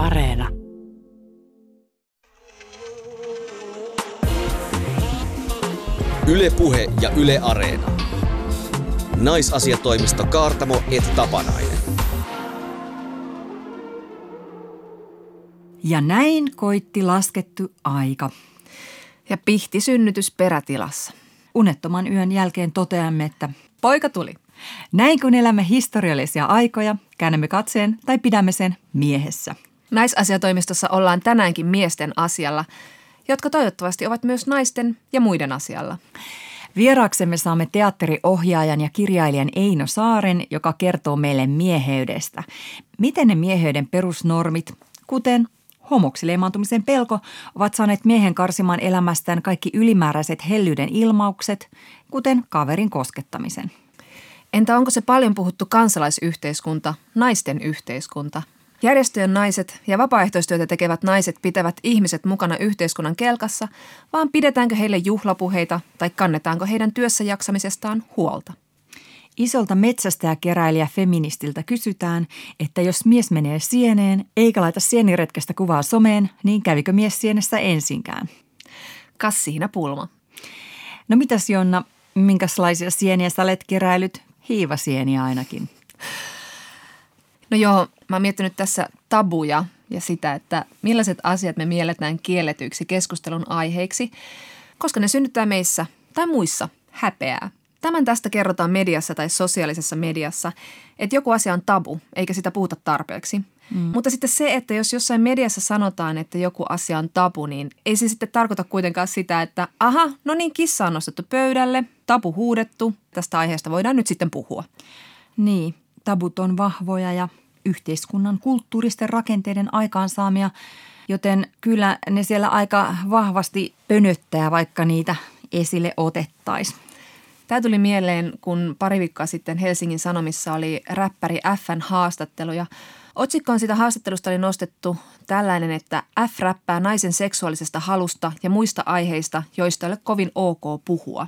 Areena. Ylepuhe ja Yle Areena. Naisasiatoimisto Kaartamo et Tapanainen. Ja näin koitti laskettu aika. Ja pihti synnytys perätilassa. Unettoman yön jälkeen toteamme, että Poika tuli. näin kun elämme historiallisia aikoja, käännämme katseen tai pidämme sen miehessä. Naisasiatoimistossa ollaan tänäänkin miesten asialla, jotka toivottavasti ovat myös naisten ja muiden asialla. Vieraaksemme saamme teatteriohjaajan ja kirjailijan Eino Saaren, joka kertoo meille mieheydestä. Miten ne mieheyden perusnormit, kuten homoksi leimaantumisen pelko, ovat saaneet miehen karsimaan elämästään kaikki ylimääräiset hellyyden ilmaukset, kuten kaverin koskettamisen. Entä onko se paljon puhuttu kansalaisyhteiskunta, naisten yhteiskunta? Järjestöjen naiset ja vapaaehtoistyötä tekevät naiset pitävät ihmiset mukana yhteiskunnan kelkassa, vaan pidetäänkö heille juhlapuheita tai kannetaanko heidän työssä jaksamisestaan huolta? Isolta metsästäjäkeräilijä feministiltä kysytään, että jos mies menee sieneen eikä laita sieniretkestä kuvaa someen, niin kävikö mies sienessä ensinkään? Kas siinä pulma. No mitäs Jonna, minkälaisia sieniä sä olet keräilyt? Hiivasieniä ainakin. No joo, mä oon miettinyt tässä tabuja ja sitä, että millaiset asiat me mielletään kielletyiksi keskustelun aiheiksi, koska ne synnyttää meissä tai muissa häpeää. Tämän tästä kerrotaan mediassa tai sosiaalisessa mediassa, että joku asia on tabu, eikä sitä puhuta tarpeeksi. Mm. Mutta sitten se, että jos jossain mediassa sanotaan, että joku asia on tabu, niin ei se sitten tarkoita kuitenkaan sitä, että aha, no niin, kissa on nostettu pöydälle, tabu huudettu, tästä aiheesta voidaan nyt sitten puhua. Niin, tabut on vahvoja ja yhteiskunnan kulttuuristen rakenteiden aikaansaamia, joten kyllä ne siellä aika vahvasti pönöttää, vaikka niitä esille otettaisiin. Tämä tuli mieleen, kun pari viikkoa sitten Helsingin Sanomissa oli räppäri Fn haastattelu ja otsikkoon sitä haastattelusta oli nostettu tällainen, että F räppää naisen seksuaalisesta halusta ja muista aiheista, joista ei ole kovin ok puhua.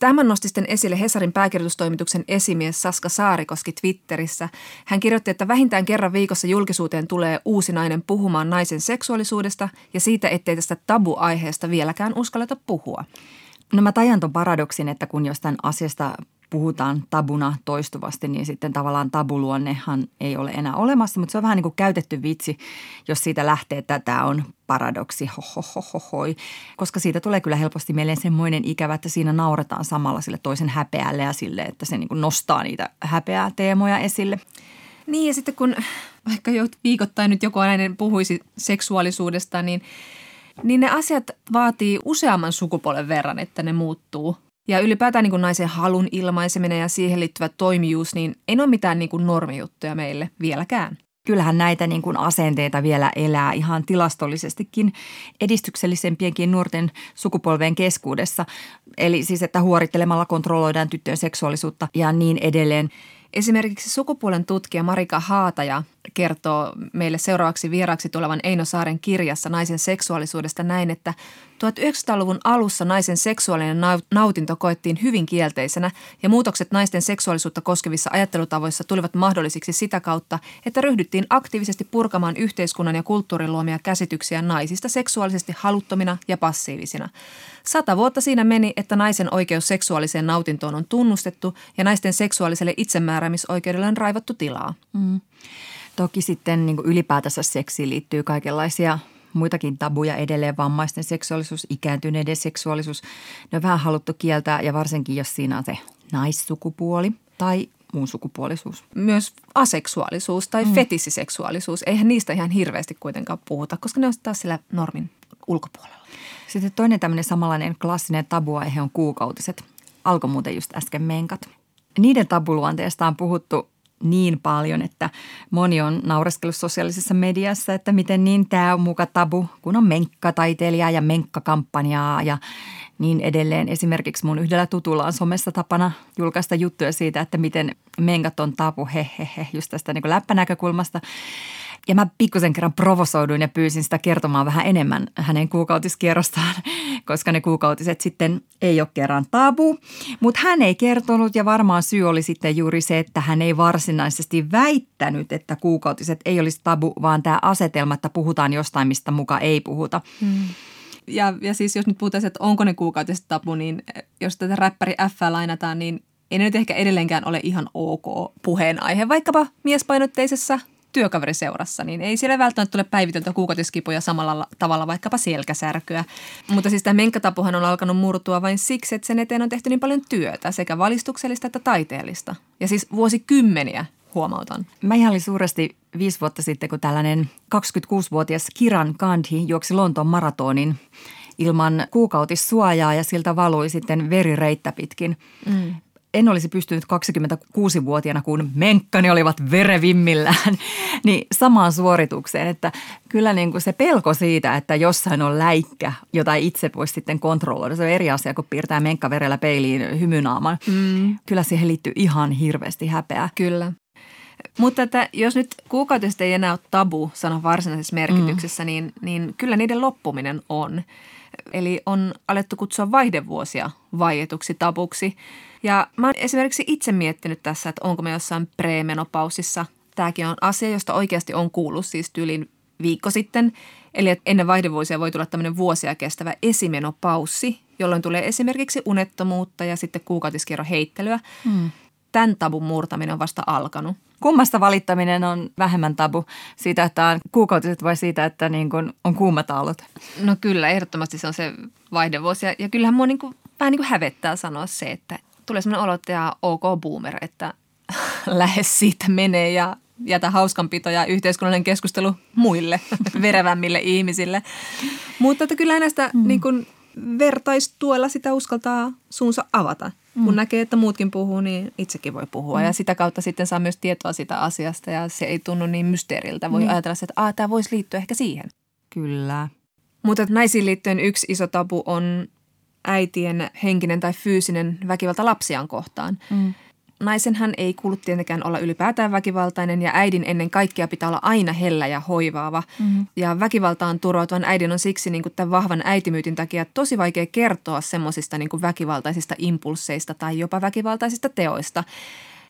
Tämän nosti sitten esille Hesarin pääkirjoitustoimituksen esimies Saska Saarikoski Twitterissä. Hän kirjoitti, että vähintään kerran viikossa julkisuuteen tulee uusi nainen puhumaan naisen seksuaalisuudesta ja siitä, ettei tästä tabu-aiheesta vieläkään uskalleta puhua. No mä tajan ton paradoksin, että kun jostain asiasta puhutaan tabuna toistuvasti, niin sitten tavallaan tabuluonnehan ei ole enää olemassa, mutta se on vähän niin kuin käytetty vitsi, jos siitä lähtee, että tämä on paradoksi, hohohohoi, koska siitä tulee kyllä helposti mieleen semmoinen ikävä, että siinä nauretaan samalla sille toisen häpeälle ja sille, että se niin kuin nostaa niitä häpeää teemoja esille. Niin ja sitten kun vaikka jo viikoittain nyt joku nainen puhuisi seksuaalisuudesta, niin, niin ne asiat vaatii useamman sukupolven verran, että ne muuttuu. Ja ylipäätään niin kuin naisen halun ilmaiseminen ja siihen liittyvä toimijuus, niin ei ole mitään niin kuin normijuttuja meille vieläkään. Kyllähän näitä niin kuin asenteita vielä elää ihan tilastollisestikin edistyksellisempienkin nuorten sukupolven keskuudessa. Eli siis, että huorittelemalla kontrolloidaan tyttöjen seksuaalisuutta ja niin edelleen. Esimerkiksi sukupuolen tutkija Marika Haataja kertoo meille seuraavaksi vieraaksi tulevan Eino Saaren kirjassa naisen seksuaalisuudesta näin, että 1900-luvun alussa naisen seksuaalinen nautinto koettiin hyvin kielteisenä ja muutokset naisten seksuaalisuutta koskevissa ajattelutavoissa tulivat mahdollisiksi sitä kautta, että ryhdyttiin aktiivisesti purkamaan yhteiskunnan ja kulttuurin luomia käsityksiä naisista seksuaalisesti haluttomina ja passiivisina. Sata vuotta siinä meni, että naisen oikeus seksuaaliseen nautintoon on tunnustettu ja naisten seksuaaliselle itsemääräämisoikeudelle on raivattu tilaa. Mm. Toki sitten niin ylipäätänsä seksiin liittyy kaikenlaisia muitakin tabuja edelleen, vammaisten seksuaalisuus, ikääntyneiden seksuaalisuus. Ne on vähän haluttu kieltää ja varsinkin, jos siinä on se naissukupuoli tai muun sukupuolisuus. Myös aseksuaalisuus tai mm. fetissiseksuaalisuus. Eihän niistä ihan hirveästi kuitenkaan puhuta, koska ne on taas siellä normin ulkopuolella. Sitten toinen tämmöinen samanlainen klassinen tabuaihe on kuukautiset. Alkoi muuten just äsken menkat. Niiden tabuluonteesta on puhuttu niin paljon, että moni on naureskellut sosiaalisessa mediassa, että miten niin tämä on muka tabu, kun on menkkataiteilijaa ja menkkakampanjaa ja niin edelleen. Esimerkiksi mun yhdellä tutulla on somessa tapana julkaista juttuja siitä, että miten menkat on tabu, he, he, he just tästä niin läppänäkökulmasta. Ja mä pikkusen kerran provosoiduin ja pyysin sitä kertomaan vähän enemmän hänen kuukautiskierrostaan, koska ne kuukautiset sitten ei ole kerran tabu. Mutta hän ei kertonut ja varmaan syy oli sitten juuri se, että hän ei varsinaisesti väittänyt, että kuukautiset ei olisi tabu, vaan tämä asetelma, että puhutaan jostain, mistä muka ei puhuta. Hmm. Ja, ja siis jos nyt puhutaan, että onko ne kuukautiset tabu, niin jos tätä räppäri F lainataan, niin ei ne nyt ehkä edelleenkään ole ihan ok puheenaihe, vaikkapa miespainotteisessa työkaveriseurassa, niin ei siellä välttämättä tule päiviteltyä kuukautiskipuja samalla tavalla vaikkapa selkäsärkyä. Mutta siis tämä menkkatapuhan on alkanut murtua vain siksi, että sen eteen on tehty niin paljon työtä, sekä valistuksellista että taiteellista. Ja siis vuosikymmeniä huomautan. Mä ihan suuresti viisi vuotta sitten, kun tällainen 26-vuotias Kiran Gandhi juoksi Lontoon maratonin ilman kuukautissuojaa ja siltä valui sitten verireittä pitkin. Mm en olisi pystynyt 26-vuotiaana, kun menkkani olivat verevimmillään, niin samaan suoritukseen. Että kyllä niin kuin se pelko siitä, että jossain on läikkä, jota itse voi sitten kontrolloida. Se on eri asia, kun piirtää menkkaverellä peiliin hymynaaman. Mm. Kyllä siihen liittyy ihan hirveästi häpeää. Kyllä. Mutta että jos nyt kuukautiset ei enää ole tabu sanan varsinaisessa merkityksessä, mm. niin, niin kyllä niiden loppuminen on. Eli on alettu kutsua vaihdevuosia vaietuksi tabuksi. Ja mä oon esimerkiksi itse miettinyt tässä, että onko me jossain premenopausissa. Tämäkin on asia, josta oikeasti on kuullut siis tyylin viikko sitten. Eli että ennen vaihdevuosia voi tulla tämmöinen vuosia kestävä esimenopaussi, jolloin tulee esimerkiksi unettomuutta ja sitten kuukautiskierro heittelyä. Hmm. Tämän tabun murtaminen on vasta alkanut. Kummasta valittaminen on vähemmän tabu? Siitä, että on kuukautiset vai siitä, että niin kuin on kuumat aallot? No kyllä, ehdottomasti se on se vaihdevuosi. Ja, ja kyllähän mua niin kuin, vähän niin kuin hävettää sanoa se, että tulee sellainen olo, että ok boomer, että lähes siitä menee ja jätä hauskanpito ja yhteiskunnallinen keskustelu muille verevämmille ihmisille. Mutta että kyllä näistä mm. niin kuin, vertaistuella sitä uskaltaa suunsa avata. Mm. Kun näkee, että muutkin puhuu, niin itsekin voi puhua. Mm. Ja sitä kautta sitten saa myös tietoa sitä asiasta ja se ei tunnu niin mysteeriltä. Voi mm. ajatella, että tämä voisi liittyä ehkä siihen. Kyllä. Mutta naisiin liittyen yksi iso tabu on äitien henkinen tai fyysinen väkivalta lapsiaan kohtaan. Mm. Naisenhan ei kuulu tietenkään olla ylipäätään väkivaltainen ja äidin ennen kaikkea pitää olla aina hellä ja hoivaava. Mm. Ja väkivaltaan turvautuvan äidin on siksi niin kuin tämän vahvan äitimyytin takia tosi vaikea kertoa semmoisista niin väkivaltaisista impulseista tai jopa väkivaltaisista teoista.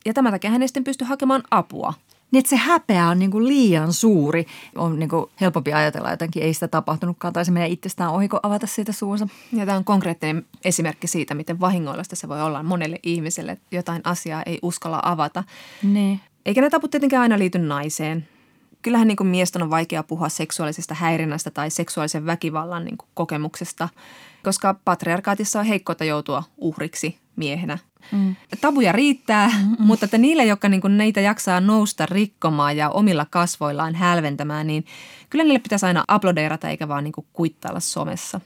Ja tämän takia hän ei sitten pysty hakemaan apua – niin että se häpeä on niin kuin liian suuri. On niin kuin helpompi ajatella jotenkin, ei sitä tapahtunutkaan tai se menee itsestään ohi, kun avata siitä suunsa. Ja tämä on konkreettinen esimerkki siitä, miten vahingollista se voi olla monelle ihmiselle, että jotain asiaa ei uskalla avata. Ne. Eikä ne taput tietenkään aina liity naiseen. Kyllähän niin kuin miesten on vaikea puhua seksuaalisesta häirinnästä tai seksuaalisen väkivallan niin kuin kokemuksesta, koska patriarkaatissa on heikkoita joutua uhriksi miehenä – Mm. Tabuja riittää, mm-hmm. mutta että niille, jotka niinku neitä jaksaa nousta rikkomaan ja omilla kasvoillaan hälventämään, niin kyllä niille pitäisi aina aplodeerata eikä vaan niinku kuittailla somessa.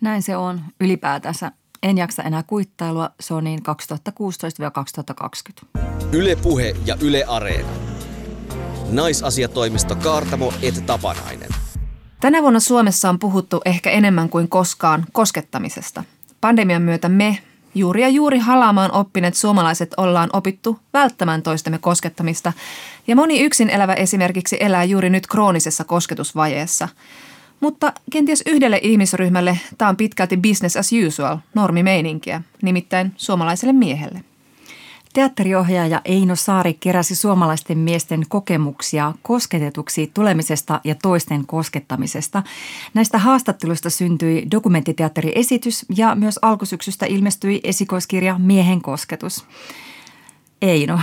Näin se on ylipäätänsä. En jaksa enää kuittailua, se on niin 2016-2020. Yle Puhe ja Yle Areena. Naisasiatoimisto Kaartamo et Tapanainen. Tänä vuonna Suomessa on puhuttu ehkä enemmän kuin koskaan koskettamisesta. Pandemian myötä me, Juuri ja juuri halaamaan oppineet suomalaiset ollaan opittu välttämään toistemme koskettamista, ja moni yksin elävä esimerkiksi elää juuri nyt kroonisessa kosketusvajeessa. Mutta kenties yhdelle ihmisryhmälle tämä on pitkälti business as usual, normimeininkiä, nimittäin suomalaiselle miehelle. Teatteriohjaaja Eino Saari keräsi suomalaisten miesten kokemuksia kosketetuksi tulemisesta ja toisten koskettamisesta. Näistä haastatteluista syntyi dokumenttiteatteriesitys ja myös alkusyksystä ilmestyi esikoiskirja Miehen kosketus. Eino,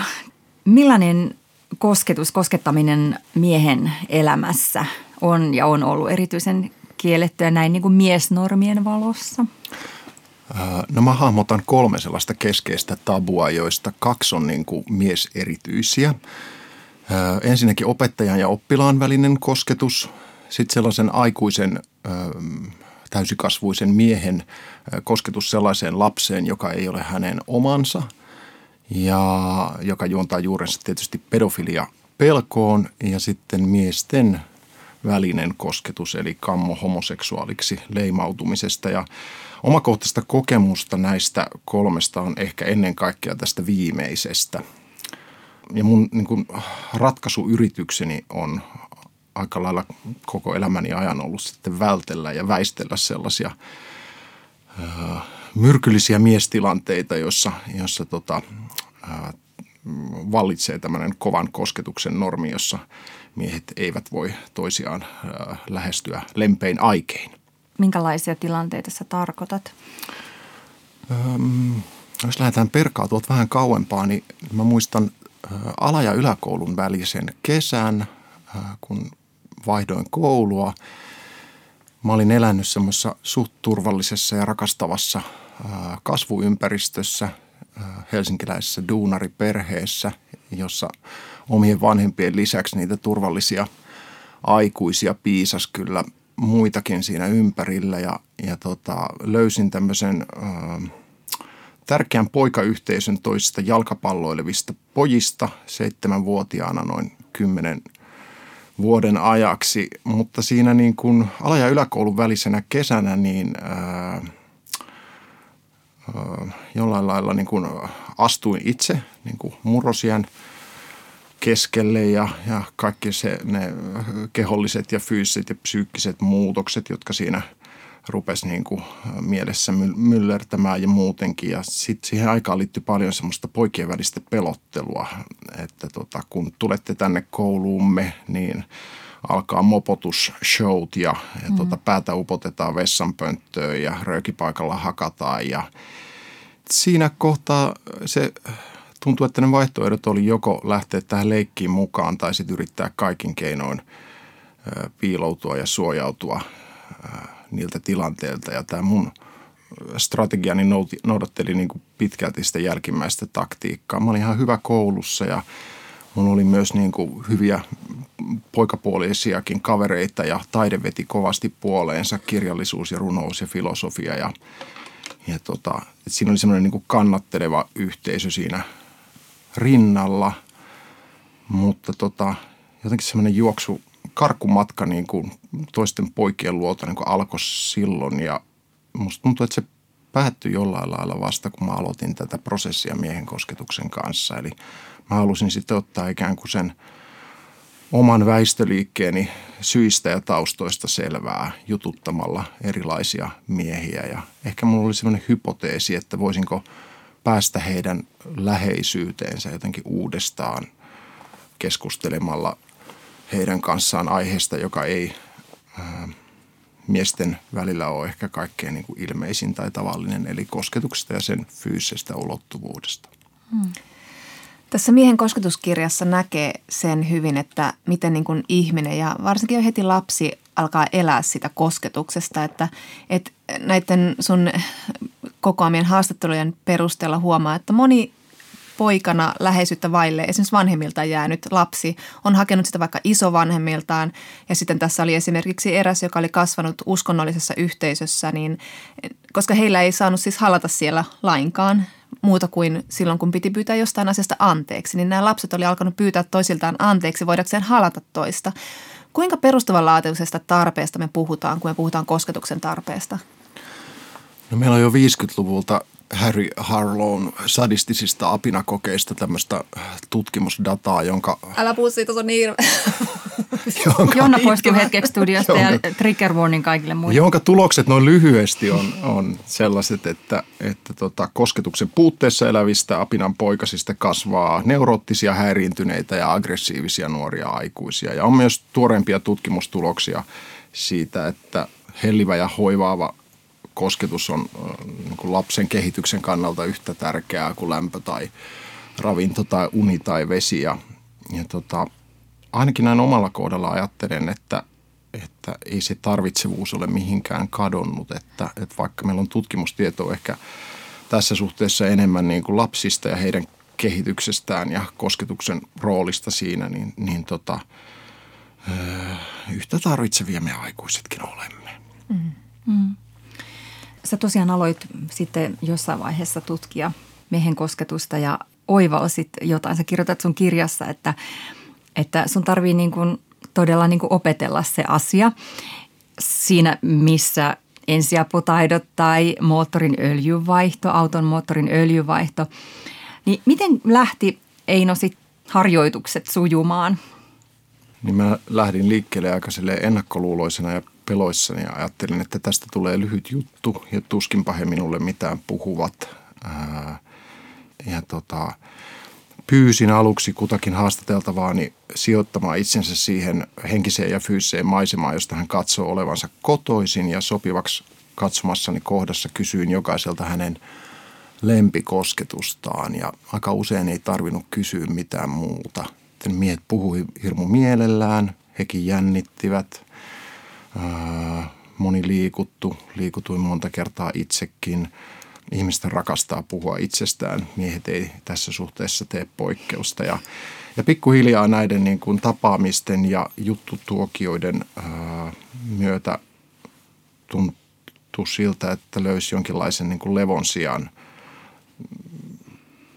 millainen kosketus, koskettaminen miehen elämässä on ja on ollut erityisen kiellettyä näin niin kuin miesnormien valossa? No mä hahmotan kolme sellaista keskeistä tabua, joista kaksi on niin kuin mieserityisiä. Ensinnäkin opettajan ja oppilaan välinen kosketus, sitten sellaisen aikuisen täysikasvuisen miehen kosketus sellaiseen lapseen, joka ei ole hänen omansa ja joka juontaa juurensa tietysti pedofilia pelkoon ja sitten miesten välinen kosketus eli kammo homoseksuaaliksi leimautumisesta ja Omakohtaista kokemusta näistä kolmesta on ehkä ennen kaikkea tästä viimeisestä. Ja mun niin kuin, ratkaisuyritykseni on aika lailla koko elämäni ajan ollut sitten vältellä ja väistellä sellaisia ää, myrkyllisiä miestilanteita, jossa, jossa tota, ää, vallitsee tämmöinen kovan kosketuksen normi, jossa miehet eivät voi toisiaan ää, lähestyä lempein aikein. Minkälaisia tilanteita sä tarkoitat? Öm, jos lähdetään perkaa tuolta vähän kauempaa, niin mä muistan ala- ja yläkoulun välisen kesän, kun vaihdoin koulua. Mä olin elänyt semmoisessa suht turvallisessa ja rakastavassa kasvuympäristössä helsinkiläisessä duunariperheessä, jossa omien vanhempien lisäksi niitä turvallisia aikuisia piisas kyllä muitakin siinä ympärillä ja, ja tota, löysin tämmöisen äh, tärkeän poikayhteisön toisista jalkapalloilevista pojista seitsemänvuotiaana noin kymmenen vuoden ajaksi, mutta siinä niin kuin ala- ja yläkoulun välisenä kesänä niin ää, ää, jollain lailla niin kuin astuin itse niin kuin murrosien keskelle ja, ja kaikki se, ne keholliset ja fyysiset ja psyykkiset muutokset, jotka siinä – rupesi niin kuin mielessä myllertämään ja muutenkin. Ja sitten siihen aikaan liittyi paljon semmoista poikien välistä pelottelua, että tota, kun tulette tänne kouluumme, niin alkaa mopotusshowt ja, ja mm. tota, päätä upotetaan vessanpönttöön ja röökipaikalla hakataan ja siinä kohtaa se tuntuu, että ne vaihtoehdot oli joko lähteä tähän leikkiin mukaan tai sitten yrittää kaikin keinoin piiloutua ja suojautua niiltä tilanteilta. Ja tämä mun strategiani noudatteli niin kuin pitkälti sitä jälkimmäistä taktiikkaa. Mä olin ihan hyvä koulussa ja mulla oli myös niin kuin hyviä poikapuolisiakin kavereita ja taide veti kovasti puoleensa, kirjallisuus ja runous ja filosofia ja, ja tota, siinä oli semmoinen niin kannatteleva yhteisö siinä rinnalla, mutta tota, jotenkin semmoinen juoksu karkkumatka niin kuin toisten poikien luota niin kuin alkoi silloin ja musta tuntuu, että se päättyi jollain lailla vasta, kun mä aloitin tätä prosessia miehen kosketuksen kanssa. Eli mä halusin sitten ottaa ikään kuin sen oman väistöliikkeeni syistä ja taustoista selvää jututtamalla erilaisia miehiä. Ja ehkä mulla oli sellainen hypoteesi, että voisinko päästä heidän läheisyyteensä jotenkin uudestaan keskustelemalla heidän kanssaan aiheesta, joka ei ää, miesten välillä ole ehkä kaikkein niin kuin ilmeisin tai tavallinen, eli kosketuksesta ja sen fyysisestä ulottuvuudesta. Hmm. Tässä miehen kosketuskirjassa näkee sen hyvin, että miten niin kuin ihminen ja varsinkin jo heti lapsi alkaa elää sitä kosketuksesta, että, että näiden sun kokoamien haastattelujen perusteella huomaa, että moni poikana läheisyyttä vaille esimerkiksi vanhemmiltaan jäänyt lapsi on hakenut sitä vaikka isovanhemmiltaan. Ja sitten tässä oli esimerkiksi eräs, joka oli kasvanut uskonnollisessa yhteisössä, niin koska heillä ei saanut siis halata siellä lainkaan muuta kuin silloin, kun piti pyytää jostain asiasta anteeksi, niin nämä lapset oli alkanut pyytää toisiltaan anteeksi voidakseen halata toista. Kuinka perustavanlaatuisesta tarpeesta me puhutaan, kun me puhutaan kosketuksen tarpeesta? No meillä on jo 50-luvulta Harry Harlown sadistisista apinakokeista tämmöistä tutkimusdataa, jonka... Älä puhu siitä, se on niin jonka, Jonna poistuu hetkeksi studiosta jonka, ja trigger warning kaikille muille. Jonka tulokset noin lyhyesti on, on sellaiset, että, että tota, kosketuksen puutteessa elävistä apinan poikasista kasvaa neuroottisia, häiriintyneitä ja aggressiivisia nuoria aikuisia. Ja on myös tuoreempia tutkimustuloksia siitä, että hellivä ja hoivaava kosketus on niin kuin lapsen kehityksen kannalta yhtä tärkeää kuin lämpö tai ravinto tai uni tai vesi. Ja, ja tota, ainakin näin omalla kohdalla ajattelen, että, että ei se tarvitsevuus ole mihinkään kadonnut. Että, että vaikka meillä on tutkimustietoa ehkä tässä suhteessa enemmän niin kuin lapsista ja heidän kehityksestään ja kosketuksen roolista siinä, niin, niin tota, yhtä tarvitsevia me aikuisetkin olemme. Mm. Mm. Sä tosiaan aloit sitten jossain vaiheessa tutkia miehen kosketusta ja oivalsit jotain. Sä kirjoitat sun kirjassa, että, että sun tarvii niin kuin todella niin kuin opetella se asia siinä, missä ensiaputaidot tai moottorin öljyvaihto, auton moottorin öljyvaihto. Niin miten lähti Eino sit harjoitukset sujumaan? niin mä lähdin liikkeelle aika ennakkoluuloisena ja peloissani ja ajattelin, että tästä tulee lyhyt juttu ja tuskinpa he minulle mitään puhuvat. Ja tota, pyysin aluksi kutakin haastateltavaani sijoittamaan itsensä siihen henkiseen ja fyysiseen maisemaan, josta hän katsoo olevansa kotoisin ja sopivaksi katsomassani kohdassa kysyin jokaiselta hänen lempikosketustaan ja aika usein ei tarvinnut kysyä mitään muuta. Miehet puhui hirmu mielellään, hekin jännittivät. Moni liikuttu, liikutuin monta kertaa itsekin – ihmistä rakastaa puhua itsestään. Miehet ei tässä suhteessa tee poikkeusta. Ja, ja pikkuhiljaa näiden niin kuin tapaamisten ja juttutuokioiden ää, myötä tuntui siltä, että löysi jonkinlaisen niin kuin levon sijaan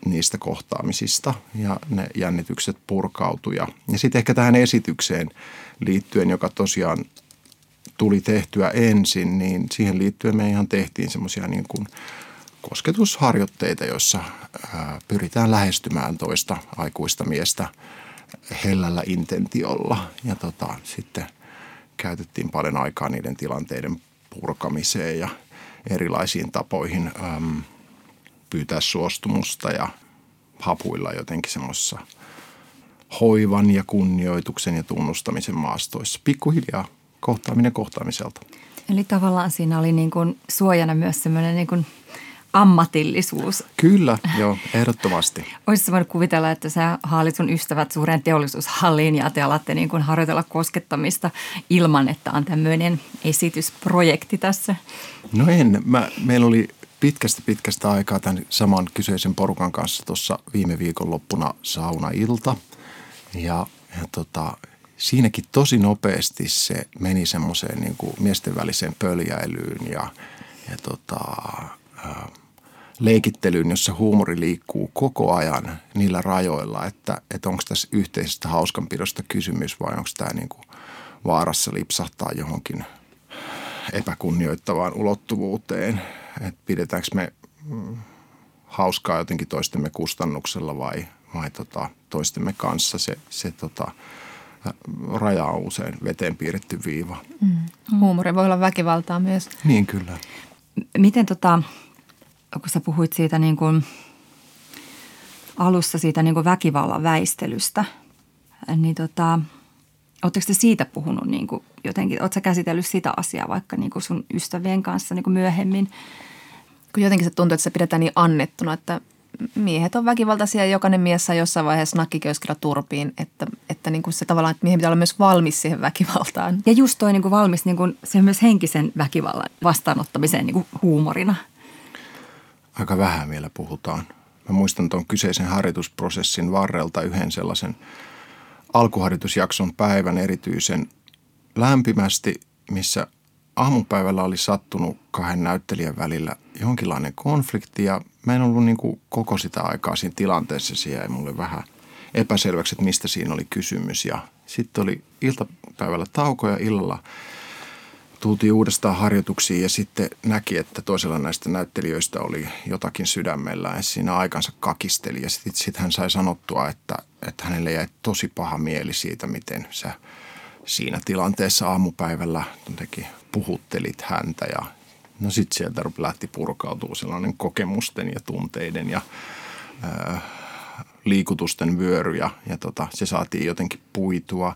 niistä kohtaamisista ja ne jännitykset purkautuja. Ja sitten ehkä tähän esitykseen liittyen, joka tosiaan tuli tehtyä ensin, niin siihen liittyen me ihan tehtiin semmoisia niin kuin – kosketusharjoitteita, joissa pyritään lähestymään toista aikuista miestä hellällä intentiolla. Ja tota, sitten käytettiin paljon aikaa niiden tilanteiden purkamiseen ja erilaisiin tapoihin äm, pyytää suostumusta ja hapuilla jotenkin semmoisessa hoivan ja kunnioituksen ja tunnustamisen maastoissa. Pikkuhiljaa kohtaaminen kohtaamiselta. Eli tavallaan siinä oli niin kuin suojana myös semmoinen niin kuin – ammatillisuus. Kyllä, joo, ehdottomasti. Olisitko voinut kuvitella, että sä haalit sun ystävät suureen teollisuushalliin ja te alatte niin kuin harjoitella koskettamista ilman, että on tämmöinen esitysprojekti tässä? No en. Mä, meillä oli pitkästä pitkästä aikaa tämän saman kyseisen porukan kanssa tuossa viime viikon loppuna saunailta. Ja, ja tota, siinäkin tosi nopeasti se meni semmoiseen niin kuin miesten väliseen pöljäilyyn ja, ja tota, leikittelyyn, jossa huumori liikkuu koko ajan niillä rajoilla, että, että onko tässä yhteisestä hauskanpidosta kysymys vai onko tämä niin kuin vaarassa lipsahtaa johonkin epäkunnioittavaan ulottuvuuteen. Että pidetäänkö me mm, hauskaa jotenkin toistemme kustannuksella vai, vai tota, toistemme kanssa. Se, se tota, raja on usein veteen piirretty viiva. Mm. Huumori voi olla väkivaltaa myös. Niin kyllä. Miten tota, kun sä puhuit siitä niin kuin alussa siitä niin kuin väkivallan väistelystä, niin tota, Oletteko te siitä puhunut niin kuin jotenkin, oletko käsitellyt sitä asiaa vaikka niin kuin sun ystävien kanssa niin kuin myöhemmin? Kun jotenkin se tuntuu, että se pidetään niin annettuna, että miehet on väkivaltaisia ja jokainen mies saa jossain vaiheessa nakkiköyskillä turpiin, että, että niin kuin se tavallaan, että miehen pitää olla myös valmis siihen väkivaltaan. Ja just toi niin kuin valmis niin kuin, se myös henkisen väkivallan vastaanottamiseen niin kuin huumorina aika vähän vielä puhutaan. Mä muistan tuon kyseisen harjoitusprosessin varrelta yhden sellaisen alkuharjoitusjakson päivän erityisen lämpimästi, missä aamupäivällä oli sattunut kahden näyttelijän välillä jonkinlainen konflikti ja mä en ollut niin kuin koko sitä aikaa siinä tilanteessa. Se jäi mulle vähän epäselväksi, että mistä siinä oli kysymys ja sitten oli iltapäivällä tauko ja illalla – tultiin uudestaan harjoituksiin ja sitten näki, että toisella näistä näyttelijöistä oli jotakin sydämellä ja siinä aikansa kakisteli. Ja sitten sit hän sai sanottua, että, että hänelle jäi tosi paha mieli siitä, miten sä siinä tilanteessa aamupäivällä teki, puhuttelit häntä ja no sitten sieltä lähti purkautuu sellainen kokemusten ja tunteiden ja ää, liikutusten vyöry ja, ja tota, se saatiin jotenkin puitua.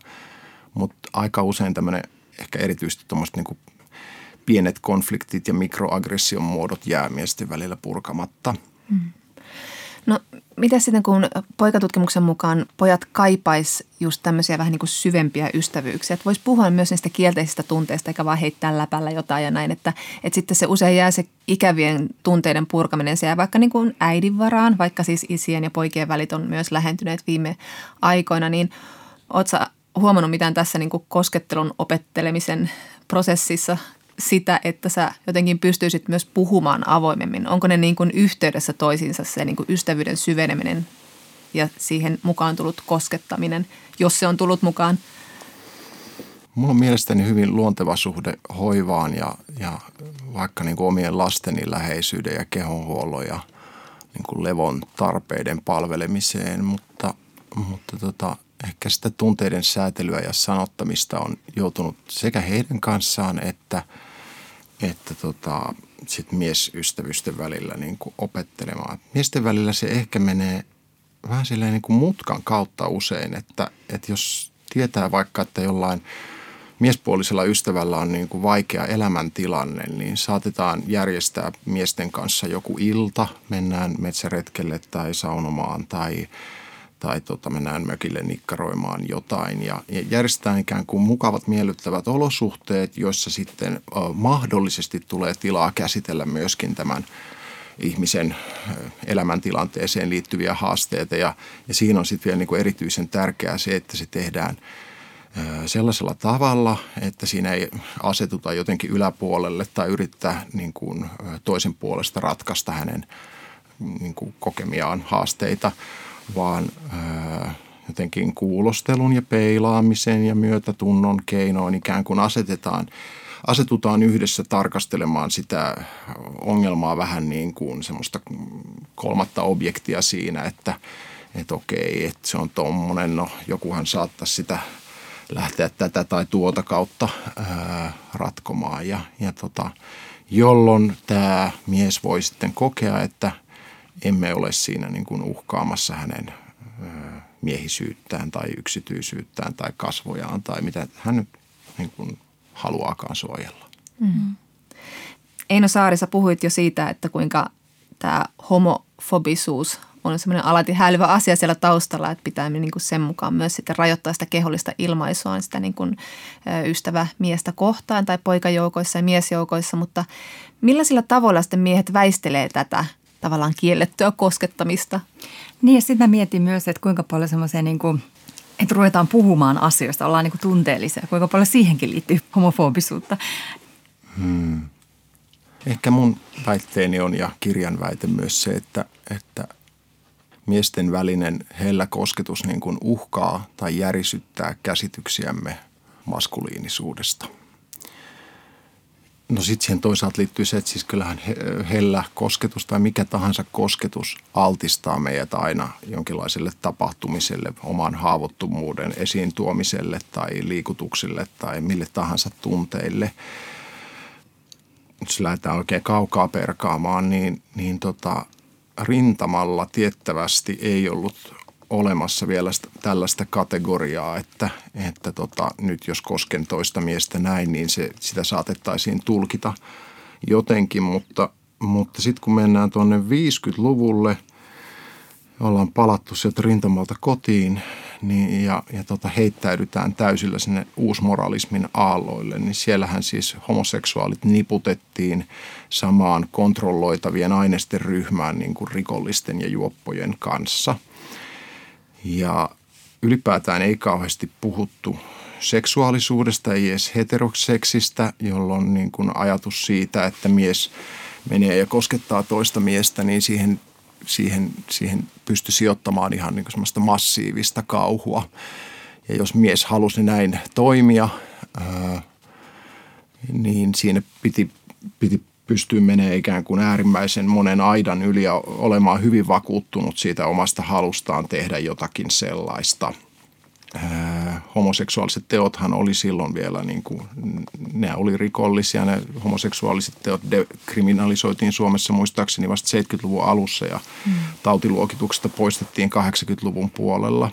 Mutta aika usein tämmöinen ehkä erityisesti tuommoiset niin pienet konfliktit ja mikroaggression muodot jää miesten välillä purkamatta. Mm. No mitä sitten kun poikatutkimuksen mukaan pojat kaipais just tämmöisiä vähän niin kuin syvempiä ystävyyksiä, että voisi puhua myös niistä kielteisistä tunteista eikä vaan heittää läpällä jotain ja näin, että, että sitten se usein jää se ikävien tunteiden purkaminen, se jää vaikka niin kuin äidin varaan, vaikka siis isien ja poikien välit on myös lähentyneet viime aikoina, niin ootko huomannut mitään tässä niin kuin koskettelun opettelemisen prosessissa sitä, että sä jotenkin pystyisit myös puhumaan avoimemmin? Onko ne niin kuin yhteydessä toisiinsa se niin kuin ystävyyden syveneminen ja siihen mukaan tullut koskettaminen, jos se on tullut mukaan? Mulla on mielestäni hyvin luonteva suhde hoivaan ja, ja vaikka niin kuin omien lasteni läheisyyden ja kehonhuollon ja niin kuin levon tarpeiden palvelemiseen, mutta, mutta tota, ehkä sitä tunteiden säätelyä ja sanottamista on joutunut sekä heidän kanssaan että, että tota, sit miesystävysten välillä niin kuin opettelemaan. Miesten välillä se ehkä menee vähän silleen niin kuin mutkan kautta usein, että, että jos tietää vaikka, että jollain miespuolisella ystävällä on niin kuin vaikea elämäntilanne, niin saatetaan järjestää miesten kanssa joku ilta, mennään metsäretkelle tai saunomaan tai, tai tota, mennään mökille nikkaroimaan jotain. Ja, järjestetään ikään kuin mukavat miellyttävät olosuhteet, joissa sitten mahdollisesti tulee tilaa käsitellä myöskin tämän ihmisen elämäntilanteeseen liittyviä haasteita. Ja, ja siinä on sitten vielä niin kuin erityisen tärkeää se, että se tehdään – sellaisella tavalla, että siinä ei asetuta jotenkin yläpuolelle tai yrittää niin kuin toisen puolesta ratkaista hänen niin kuin kokemiaan haasteita, vaan jotenkin kuulostelun ja peilaamisen ja myötätunnon keinoin ikään kuin asetetaan, asetutaan yhdessä tarkastelemaan sitä ongelmaa vähän niin kuin semmoista kolmatta objektia siinä, että, että okei, että se on tuommoinen, no jokuhan saattaa sitä – lähteä tätä tai tuota kautta ää, ratkomaan. Ja, ja tota, jolloin tämä mies voi sitten kokea, että emme ole siinä niin kuin uhkaamassa hänen ää, miehisyyttään tai yksityisyyttään tai kasvojaan tai mitä hän nyt niin kuin haluaakaan suojella. Mm-hmm. Eino Saarissa puhuit jo siitä, että kuinka tämä homofobisuus on semmoinen alati häilyvä asia siellä taustalla, että pitää niin kuin sen mukaan myös sitten rajoittaa sitä kehollista ilmaisua sitä niin kuin ystävä miestä kohtaan tai poikajoukoissa ja miesjoukoissa, mutta millaisilla tavoilla sitten miehet väistelee tätä tavallaan kiellettyä koskettamista? Niin ja sitten mietin myös, että kuinka paljon semmoisia niin kuin että ruvetaan puhumaan asioista, ollaan niin kuin tunteellisia. Kuinka paljon siihenkin liittyy homofobisuutta? Hmm. Ehkä mun väitteeni on ja kirjan väite myös se, että, että miesten välinen hellä kosketus niin kuin uhkaa tai järisyttää käsityksiämme maskuliinisuudesta. No sitten siihen toisaalta liittyy se, että siis kyllähän hellä kosketus tai mikä tahansa kosketus altistaa meidät aina jonkinlaiselle tapahtumiselle, oman haavoittuvuuden esiin tuomiselle tai liikutuksille tai mille tahansa tunteille. Jos lähdetään oikein kaukaa perkaamaan, niin, niin tota, rintamalla tiettävästi ei ollut olemassa vielä tällaista kategoriaa, että, että tota, nyt jos kosken toista miestä näin, niin se, sitä saatettaisiin tulkita jotenkin, mutta, mutta sitten kun mennään tuonne 50-luvulle, ollaan palattu sieltä rintamalta kotiin niin, ja, ja tota, heittäydytään täysillä sinne uusmoralismin aalloille, niin siellähän siis homoseksuaalit niputettiin samaan kontrolloitavien aineisten ryhmään niin kuin rikollisten ja juoppojen kanssa. Ja ylipäätään ei kauheasti puhuttu seksuaalisuudesta, ei edes heteroseksistä, jolloin niin kuin ajatus siitä, että mies menee ja koskettaa toista miestä, niin siihen siihen, siihen pystyi sijoittamaan ihan niin semmoista massiivista kauhua. Ja jos mies halusi näin toimia, ää, niin siinä piti, piti pystyä menemään ikään kuin äärimmäisen monen aidan yli ja olemaan hyvin vakuuttunut siitä omasta halustaan tehdä jotakin sellaista – Äh, homoseksuaaliset teothan oli silloin vielä, niin kuin, ne oli rikollisia, ne homoseksuaaliset teot dekriminalisoitiin Suomessa muistaakseni vasta 70-luvun alussa ja mm. tautiluokituksesta poistettiin 80-luvun puolella.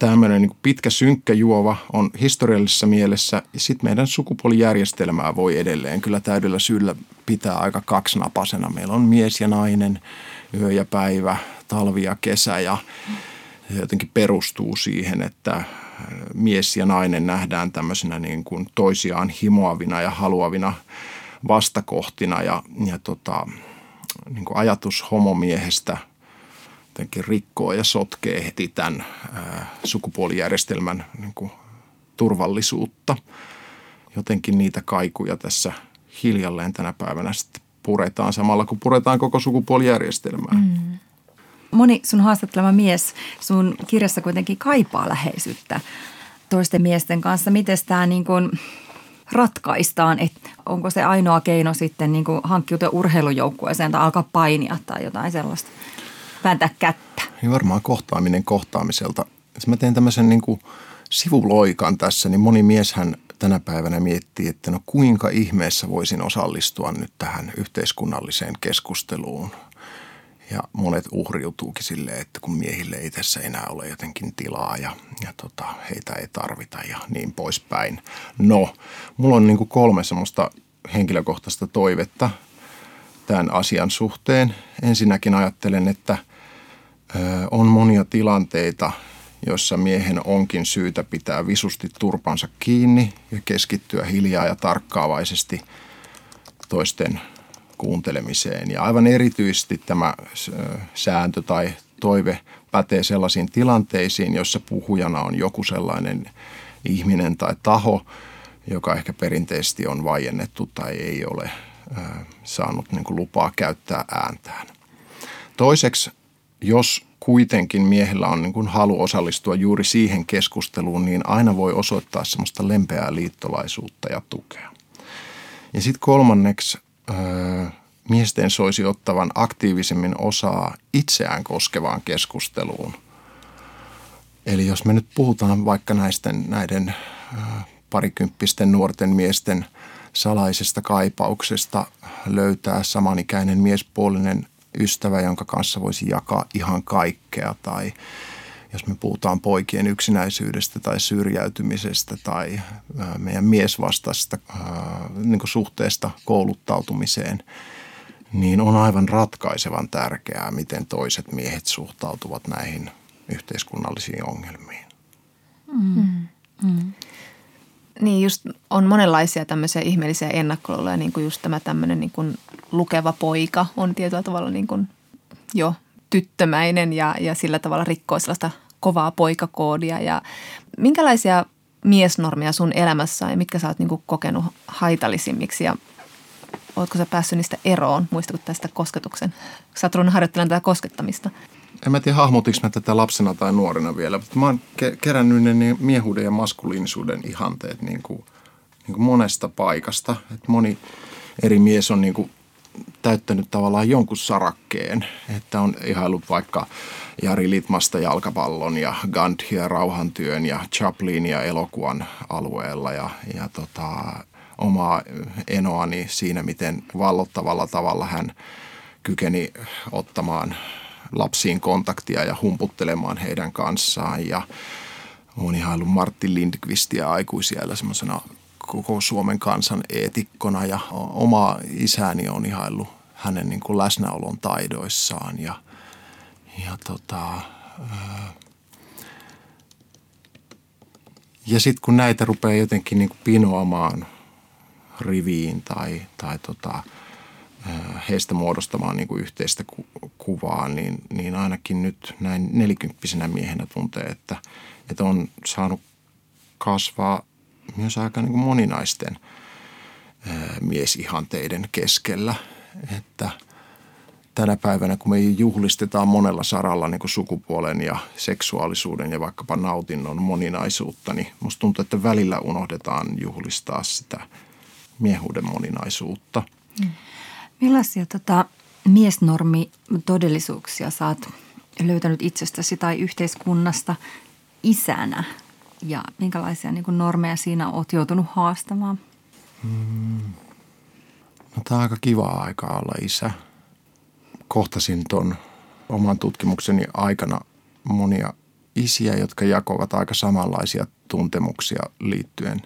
Tämmöinen niin pitkä synkkä juova on historiallisessa mielessä sitten meidän sukupuolijärjestelmää voi edelleen kyllä täydellä syyllä pitää aika kaksinapaisena. Meillä on mies ja nainen, yö ja päivä, talvi ja kesä ja jotenkin perustuu siihen, että mies ja nainen nähdään tämmöisenä niin kuin toisiaan himoavina ja haluavina vastakohtina ja, ja tota, niin kuin ajatus homomiehestä jotenkin rikkoo ja sotkee heti tämän sukupuolijärjestelmän niin kuin turvallisuutta. Jotenkin niitä kaikuja tässä hiljalleen tänä päivänä sitten puretaan samalla, kun puretaan koko sukupuolijärjestelmää. Mm moni sun haastattelema mies sun kirjassa kuitenkin kaipaa läheisyyttä toisten miesten kanssa. Miten tämä niin kuin ratkaistaan, että onko se ainoa keino sitten niin kuin hankkiutua urheilujoukkueeseen tai alkaa painia tai jotain sellaista, vääntää kättä? Niin varmaan kohtaaminen kohtaamiselta jos mä teen tämmöisen niin kuin sivuloikan tässä, niin moni mieshän tänä päivänä miettii, että no kuinka ihmeessä voisin osallistua nyt tähän yhteiskunnalliseen keskusteluun. Ja monet uhriutuukin silleen, että kun miehille ei tässä enää ole jotenkin tilaa ja, ja tota, heitä ei tarvita ja niin poispäin. No, mulla on niin kuin kolme semmoista henkilökohtaista toivetta tämän asian suhteen. Ensinnäkin ajattelen, että on monia tilanteita, jossa miehen onkin syytä pitää visusti turpansa kiinni ja keskittyä hiljaa ja tarkkaavaisesti toisten kuuntelemiseen. Ja aivan erityisesti tämä sääntö tai toive pätee sellaisiin tilanteisiin, jossa puhujana on joku sellainen ihminen tai taho, joka ehkä perinteisesti on vaiennettu tai ei ole saanut niin lupaa käyttää ääntään. Toiseksi, jos kuitenkin miehellä on niin kuin halu osallistua juuri siihen keskusteluun, niin aina voi osoittaa semmoista lempeää liittolaisuutta ja tukea. Ja sitten kolmanneksi, miesten soisi ottavan aktiivisemmin osaa itseään koskevaan keskusteluun. Eli jos me nyt puhutaan vaikka näistä, näiden parikymppisten nuorten miesten salaisesta kaipauksesta löytää samanikäinen miespuolinen ystävä, jonka kanssa voisi jakaa ihan kaikkea tai jos me puhutaan poikien yksinäisyydestä tai syrjäytymisestä tai meidän miesvastaista niin suhteesta kouluttautumiseen, niin on aivan ratkaisevan tärkeää, miten toiset miehet suhtautuvat näihin yhteiskunnallisiin ongelmiin. Mm. Mm. Niin just on monenlaisia tämmöisiä ihmeellisiä ennakkoluuloja, niin kuin just tämä tämmöinen niin kuin lukeva poika on tietyllä tavalla niin kuin jo tyttömäinen ja, ja sillä tavalla rikkoo sellaista kovaa poikakoodia. Ja minkälaisia miesnormeja sun elämässä ja mitkä sä oot niin kuin kokenut haitallisimmiksi ja ootko sä päässyt niistä eroon? Muistatko tästä kosketuksen? Sä oot harjoittelemaan tätä koskettamista en mä tiedä hahmotinko mä tätä lapsena tai nuorena vielä, mutta mä oon ke- kerännyt ne miehuuden ja maskuliinisuuden ihanteet niin kuin, niin kuin monesta paikasta. Et moni eri mies on niin kuin täyttänyt tavallaan jonkun sarakkeen, että on ihailut vaikka Jari Litmasta jalkapallon ja Gandhia rauhantyön ja Chaplinia elokuvan alueella ja, ja tota, omaa enoani siinä, miten vallottavalla tavalla hän kykeni ottamaan lapsiin kontaktia ja humputtelemaan heidän kanssaan. Ja olen ihaillut Martti Lindqvistia aikuisiellä semmoisena koko Suomen kansan eetikkona ja oma isäni on ihaillut hänen niin kuin läsnäolon taidoissaan ja, ja tota, ja sitten kun näitä rupeaa jotenkin niin kuin pinoamaan riviin tai, tai tota, heistä muodostamaan niin kuin yhteistä kuvaa, niin, niin ainakin nyt näin nelikymppisenä miehenä tuntee, että, että on saanut kasvaa myös aika niin kuin moninaisten miesihanteiden keskellä. Että tänä päivänä, kun me juhlistetaan monella saralla niin kuin sukupuolen ja seksuaalisuuden ja vaikkapa nautinnon moninaisuutta, niin musta tuntuu, että välillä unohdetaan juhlistaa sitä miehuuden moninaisuutta. Mm. Millaisia tota, miesnormi todellisuuksia oot löytänyt itsestäsi tai yhteiskunnasta isänä? Ja minkälaisia niin normeja siinä oot joutunut haastamaan? Hmm. No, tämä on aika kiva aika olla isä. Kohtasin tuon oman tutkimukseni aikana monia isiä, jotka jakovat aika samanlaisia tuntemuksia liittyen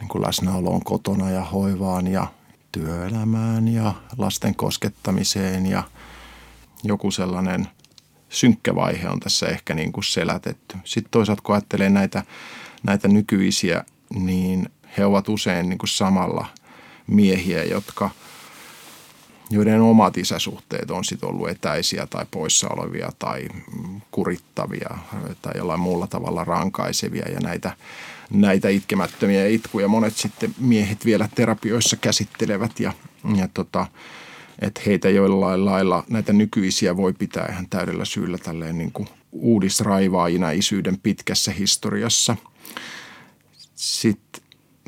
niin kuin läsnäoloon kotona ja hoivaan ja työelämään ja lasten koskettamiseen ja joku sellainen synkkä vaihe on tässä ehkä niin kuin selätetty. Sitten toisaalta kun ajattelee näitä, näitä nykyisiä, niin he ovat usein niin kuin samalla miehiä, jotka, joiden omat isäsuhteet on sitten ollut etäisiä tai poissa olevia tai kurittavia tai jollain muulla tavalla rankaisevia ja näitä näitä itkemättömiä itkuja monet sitten miehet vielä terapioissa käsittelevät ja, ja tota, että heitä jollain lailla näitä nykyisiä voi pitää ihan täydellä syyllä tälleen niin kuin uudisraivaajina isyyden pitkässä historiassa. Sitten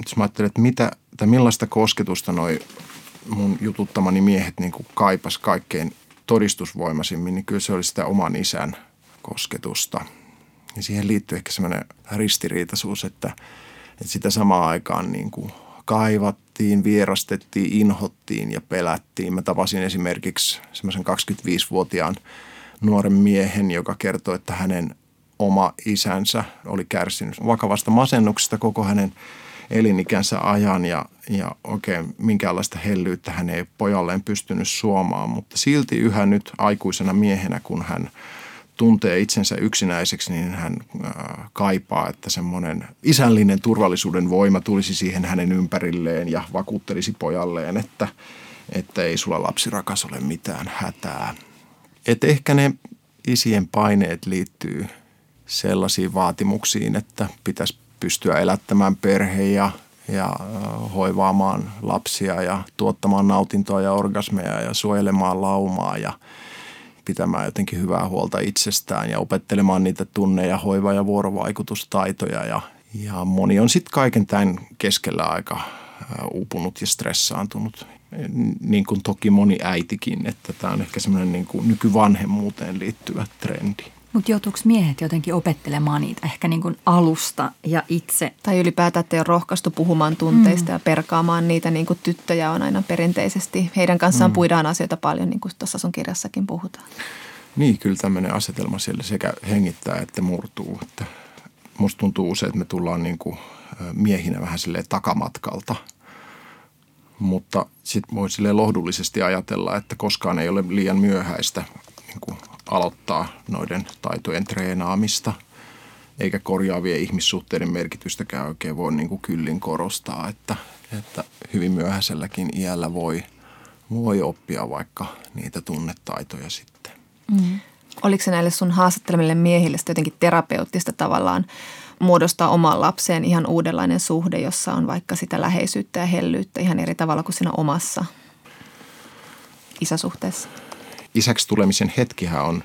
jos mä ajattelen, että mitä, tai millaista kosketusta noi mun jututtamani miehet niin kuin kaipas kaikkein todistusvoimaisimmin, niin kyllä se oli sitä oman isän kosketusta. Ja siihen liittyy ehkä semmoinen ristiriitaisuus, että, että sitä samaan aikaan niin kuin kaivattiin, vierastettiin, inhottiin ja pelättiin. Mä tapasin esimerkiksi semmoisen 25-vuotiaan nuoren miehen, joka kertoi, että hänen oma isänsä oli kärsinyt vakavasta masennuksesta koko hänen elinikänsä ajan ja, ja oikein minkäänlaista hellyyttä hän ei pojalleen pystynyt suomaan, mutta silti yhä nyt aikuisena miehenä, kun hän tuntee itsensä yksinäiseksi, niin hän äh, kaipaa, että semmoinen isällinen turvallisuuden voima tulisi siihen hänen ympärilleen ja vakuuttelisi pojalleen, että, että ei sulla lapsi rakas ole mitään hätää. Et ehkä ne isien paineet liittyy sellaisiin vaatimuksiin, että pitäisi pystyä elättämään perhe ja, ja äh, hoivaamaan lapsia ja tuottamaan nautintoa ja orgasmeja ja suojelemaan laumaa ja pitämään jotenkin hyvää huolta itsestään ja opettelemaan niitä tunne- ja hoiva- ja vuorovaikutustaitoja. Ja, ja moni on sitten kaiken tämän keskellä aika uupunut ja stressaantunut, niin kuin toki moni äitikin, että tämä on ehkä semmoinen niin nykyvanhemmuuteen liittyvä trendi. Mutta joutuuko miehet jotenkin opettelemaan niitä ehkä niin kuin alusta ja itse? Tai ylipäätään, että ei ole rohkaistu puhumaan tunteista mm. ja perkaamaan niitä niin kuin tyttöjä on aina perinteisesti. Heidän kanssaan mm. puidaan asioita paljon, niin kuin tuossa sun kirjassakin puhutaan. Niin, kyllä tämmöinen asetelma siellä sekä hengittää että murtuu. Että musta tuntuu usein, että me tullaan niin kuin miehinä vähän silleen takamatkalta. Mutta sitten voi silleen lohdullisesti ajatella, että koskaan ei ole liian myöhäistä niin kuin aloittaa noiden taitojen treenaamista, eikä korjaavien ihmissuhteiden merkitystäkään oikein voi niin kuin kyllin korostaa, että, että hyvin myöhäiselläkin iällä voi, voi oppia vaikka niitä tunnetaitoja sitten. Mm. Oliko se näille sun haastattelemille miehille jotenkin terapeuttista tavallaan muodostaa omaan lapseen ihan uudenlainen suhde, jossa on vaikka sitä läheisyyttä ja hellyyttä ihan eri tavalla kuin siinä omassa isäsuhteessa? Isäksi tulemisen hetkihän on,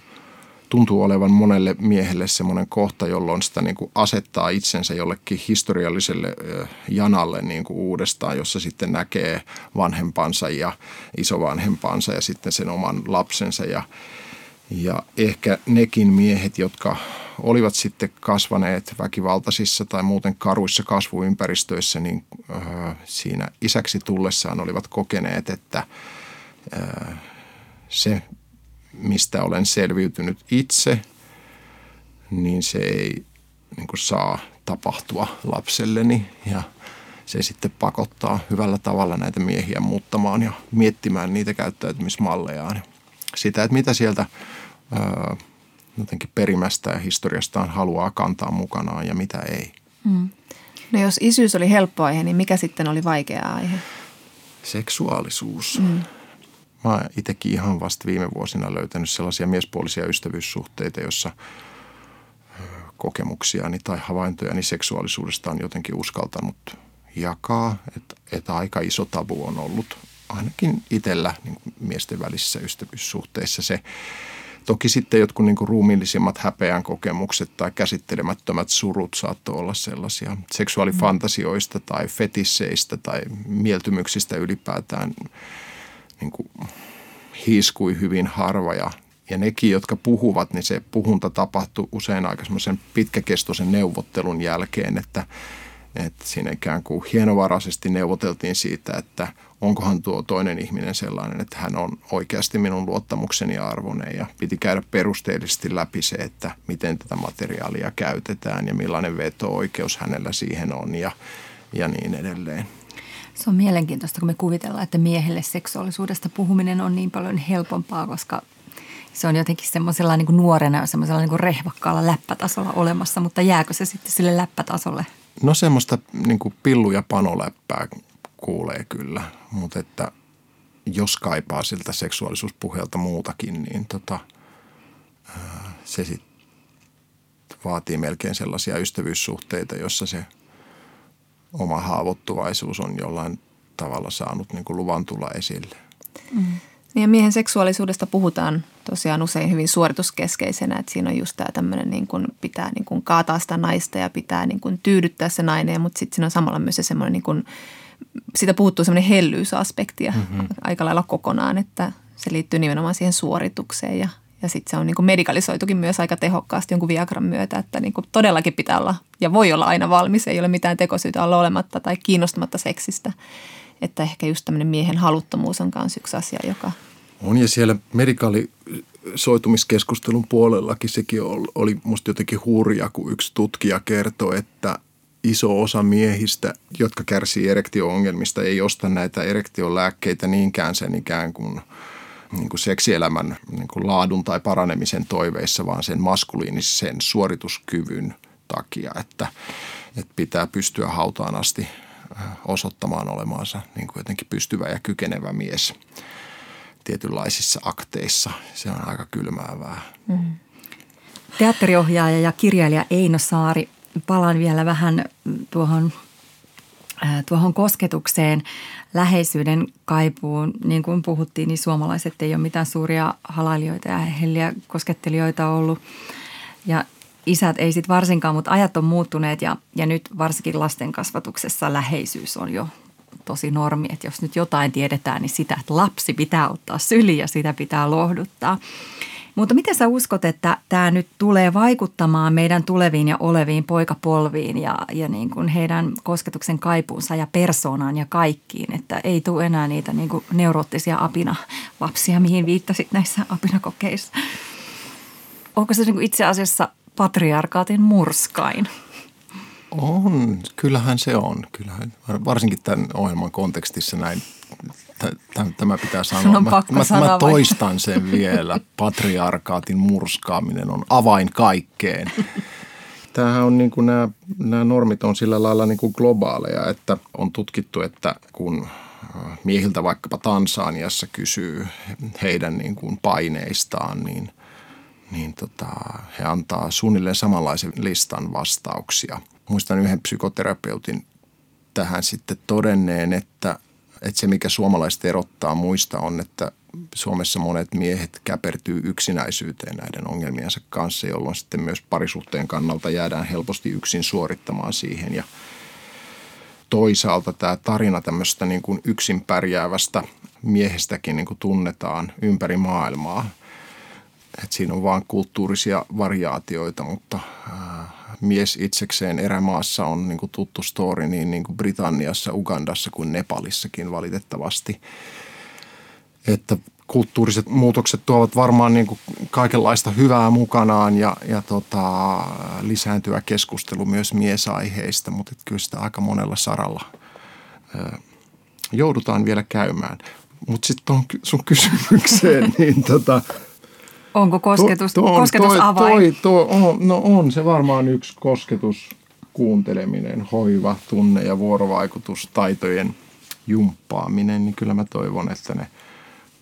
tuntuu olevan monelle miehelle semmoinen kohta, jolloin sitä niin kuin asettaa itsensä jollekin historialliselle janalle niin kuin uudestaan, jossa sitten näkee vanhempansa ja isovanhempansa ja sitten sen oman lapsensa. Ja ja ehkä nekin miehet, jotka olivat sitten kasvaneet väkivaltaisissa tai muuten karuissa kasvuympäristöissä, niin siinä isäksi tullessaan olivat kokeneet, että se, mistä olen selviytynyt itse, niin se ei niin kuin saa tapahtua lapselleni ja se sitten pakottaa hyvällä tavalla näitä miehiä muuttamaan ja miettimään niitä käyttäytymismallejaan. Sitä, että mitä sieltä ää, jotenkin perimästä ja historiastaan haluaa kantaa mukanaan ja mitä ei. Mm. No jos isyys oli helppo aihe, niin mikä sitten oli vaikea aihe? Seksuaalisuus. Mm. Mä oon itsekin ihan vasta viime vuosina löytänyt sellaisia miespuolisia ystävyyssuhteita, jossa kokemuksiani tai havaintojani seksuaalisuudesta on jotenkin uskaltanut jakaa. Että, että aika iso tabu on ollut ainakin itsellä niin miesten välisissä ystävyyssuhteissa se, Toki sitten jotkut niin ruumiillisimmat häpeän kokemukset tai käsittelemättömät surut saattoi olla sellaisia seksuaalifantasioista tai fetisseistä tai mieltymyksistä ylipäätään niin kuin hiiskui hyvin harva ja, ja nekin, jotka puhuvat, niin se puhunta tapahtui usein aika semmoisen pitkäkestoisen neuvottelun jälkeen, että, että siinä ikään kuin hienovaraisesti neuvoteltiin siitä, että onkohan tuo toinen ihminen sellainen, että hän on oikeasti minun luottamukseni arvoinen ja piti käydä perusteellisesti läpi se, että miten tätä materiaalia käytetään ja millainen veto-oikeus hänellä siihen on ja, ja niin edelleen. Se on mielenkiintoista, kun me kuvitellaan, että miehelle seksuaalisuudesta puhuminen on niin paljon helpompaa, koska se on jotenkin semmoisella niin kuin nuorena semmoisella niin kuin rehvakkaalla läppätasolla olemassa, mutta jääkö se sitten sille läppätasolle? No semmoista niin kuin pillu- ja panoläppää kuulee kyllä, mutta että jos kaipaa siltä seksuaalisuuspuheelta muutakin, niin tota, se sitten vaatii melkein sellaisia ystävyyssuhteita, jossa se – oma haavoittuvaisuus on jollain tavalla saanut niin kuin luvan tulla esille. Mm. Ja miehen seksuaalisuudesta puhutaan tosiaan usein hyvin suorituskeskeisenä, että siinä on just tämä tämmöinen niin kuin pitää niin kuin kaataa sitä naista ja pitää niin kuin tyydyttää se nainen, mutta sitten siinä on samalla myös se semmoinen niin kuin, siitä puhuttuu semmoinen hellyysaspekti mm-hmm. aika lailla kokonaan, että se liittyy nimenomaan siihen suoritukseen ja, Ja sitten se on niin kuin medikalisoitukin myös aika tehokkaasti jonkun Viagran myötä, että niin kuin todellakin pitää olla ja voi olla aina valmis. Ei ole mitään tekosyytä olla olematta tai kiinnostamatta seksistä. Että ehkä just tämmöinen miehen haluttomuus on myös yksi asia, joka... On ja siellä medikalisoitumiskeskustelun puolellakin sekin oli musta jotenkin hurja, kun yksi tutkija kertoi, että iso osa miehistä, jotka kärsii erektio-ongelmista, ei osta näitä erektiolääkkeitä niinkään sen ikään kuin, niin kuin seksielämän niin kuin laadun tai paranemisen toiveissa, vaan sen maskuliinisen suorituskyvyn takia, että, että pitää pystyä hautaan asti äh, osoittamaan olemaansa niin kuin jotenkin pystyvä ja kykenevä mies tietynlaisissa akteissa. Se on aika kylmäävää. Mm. Teatteriohjaaja ja kirjailija Eino Saari palaan vielä vähän tuohon, äh, tuohon kosketukseen, läheisyyden kaipuun. Niin kuin puhuttiin, niin suomalaiset ei ole mitään suuria halailijoita ja helliä koskettelijoita ollut. Ja isät ei sitten varsinkaan, mutta ajat on muuttuneet ja, ja nyt varsinkin lasten kasvatuksessa läheisyys on jo tosi normi. Että jos nyt jotain tiedetään, niin sitä, että lapsi pitää ottaa syliin ja sitä pitää lohduttaa. Mutta miten sä uskot, että tämä nyt tulee vaikuttamaan meidän tuleviin ja oleviin poikapolviin ja, ja niin kuin heidän kosketuksen kaipuunsa ja persoonaan ja kaikkiin, että ei tule enää niitä niin kuin neuroottisia apina-lapsia, mihin viittasit näissä apinakokeissa. Onko se niin kuin itse asiassa patriarkaatin murskain? On, kyllähän se on. Kyllähän, varsinkin tämän ohjelman kontekstissa näin tämä pitää sanoa. Mä, mä, mä toistan sen vielä. Patriarkaatin murskaaminen on avain kaikkeen. Tämähän on niin kuin nämä, nämä normit on sillä lailla niin kuin globaaleja, että on tutkittu, että kun äh, miehiltä vaikkapa Tansaniassa kysyy heidän niin kuin paineistaan, niin, niin tota, he antaa suunnilleen samanlaisen listan vastauksia. Muistan yhden psykoterapeutin tähän sitten todenneen, että että se, mikä suomalaiset erottaa muista on, että Suomessa monet miehet käpertyy yksinäisyyteen näiden ongelmiensa kanssa, jolloin sitten myös parisuhteen kannalta jäädään helposti yksin suorittamaan siihen. Ja toisaalta tämä tarina tämmöistä niin kuin yksin pärjäävästä miehestäkin niin kuin tunnetaan ympäri maailmaa. Et siinä on vain kulttuurisia variaatioita, mutta mies itsekseen erämaassa on niin kuin tuttu story niin, niin kuin Britanniassa, Ugandassa kuin Nepalissakin valitettavasti. Että kulttuuriset muutokset tuovat varmaan niin kuin kaikenlaista hyvää mukanaan ja, ja tota, lisääntyä keskustelu myös miesaiheista, mutta kyllä sitä aika monella saralla ö, joudutaan vielä käymään. Mutta sitten sun kysymykseen, niin tota, Onko kosketus, to, to, kosketus toi, avain? Toi, toi, on, no on se varmaan yksi kosketus, kuunteleminen, hoiva, tunne ja vuorovaikutustaitojen jumppaaminen, niin kyllä mä toivon, että ne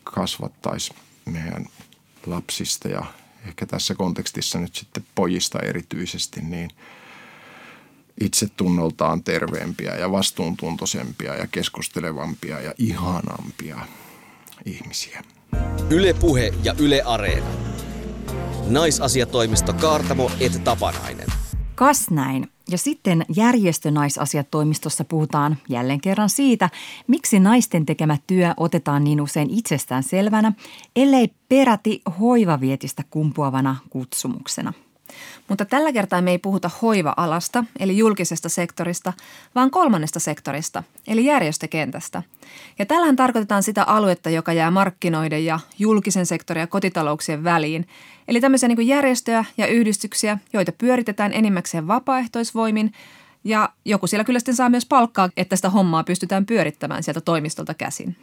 kasvattaisi meidän lapsista ja ehkä tässä kontekstissa nyt sitten pojista erityisesti, niin itsetunnoltaan terveempiä ja vastuuntuntoisempia ja keskustelevampia ja ihanampia ihmisiä. Ylepuhe ja Yle Areena. Naisasiatoimisto Kaartamo et Tapanainen. Kas näin. Ja sitten järjestönaisasiatoimistossa puhutaan jälleen kerran siitä, miksi naisten tekemä työ otetaan niin usein itsestään selvänä, ellei peräti hoivavietistä kumpuavana kutsumuksena – mutta tällä kertaa me ei puhuta hoiva-alasta, eli julkisesta sektorista, vaan kolmannesta sektorista, eli järjestökentästä. Ja tällähän tarkoitetaan sitä aluetta, joka jää markkinoiden ja julkisen sektorin ja kotitalouksien väliin. Eli tämmöisiä niin järjestöjä ja yhdistyksiä, joita pyöritetään enimmäkseen vapaaehtoisvoimin, ja joku siellä kyllä sitten saa myös palkkaa, että sitä hommaa pystytään pyörittämään sieltä toimistolta käsin.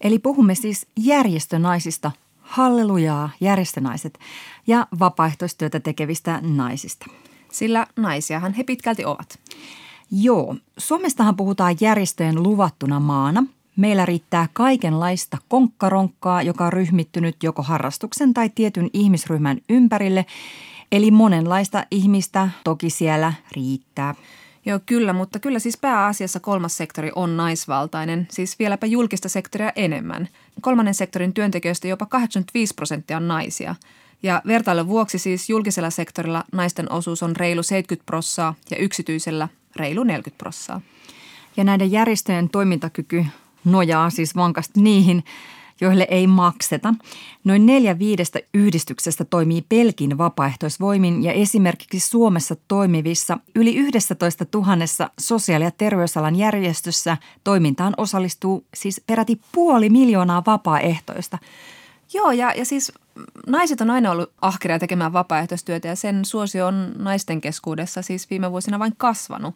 Eli puhumme siis järjestönaisista hallelujaa järjestönaiset ja vapaaehtoistyötä tekevistä naisista. Sillä naisiahan he pitkälti ovat. Joo, Suomestahan puhutaan järjestöjen luvattuna maana. Meillä riittää kaikenlaista konkkaronkkaa, joka on ryhmittynyt joko harrastuksen tai tietyn ihmisryhmän ympärille. Eli monenlaista ihmistä toki siellä riittää. Joo, kyllä, mutta kyllä siis pääasiassa kolmas sektori on naisvaltainen, siis vieläpä julkista sektoria enemmän. Kolmannen sektorin työntekijöistä jopa 85 prosenttia on naisia. Ja vertailun vuoksi siis julkisella sektorilla naisten osuus on reilu 70 prossaa ja yksityisellä reilu 40 prossaa. Ja näiden järjestöjen toimintakyky nojaa siis vankasti niihin, joille ei makseta. Noin neljä viidestä yhdistyksestä toimii pelkin vapaaehtoisvoimin ja esimerkiksi Suomessa toimivissa yli 11 000 sosiaali- ja terveysalan järjestössä toimintaan osallistuu siis peräti puoli miljoonaa vapaaehtoista. Joo, ja, ja siis naiset on aina ollut ahkeria tekemään vapaaehtoistyötä ja sen suosio on naisten keskuudessa siis viime vuosina vain kasvanut.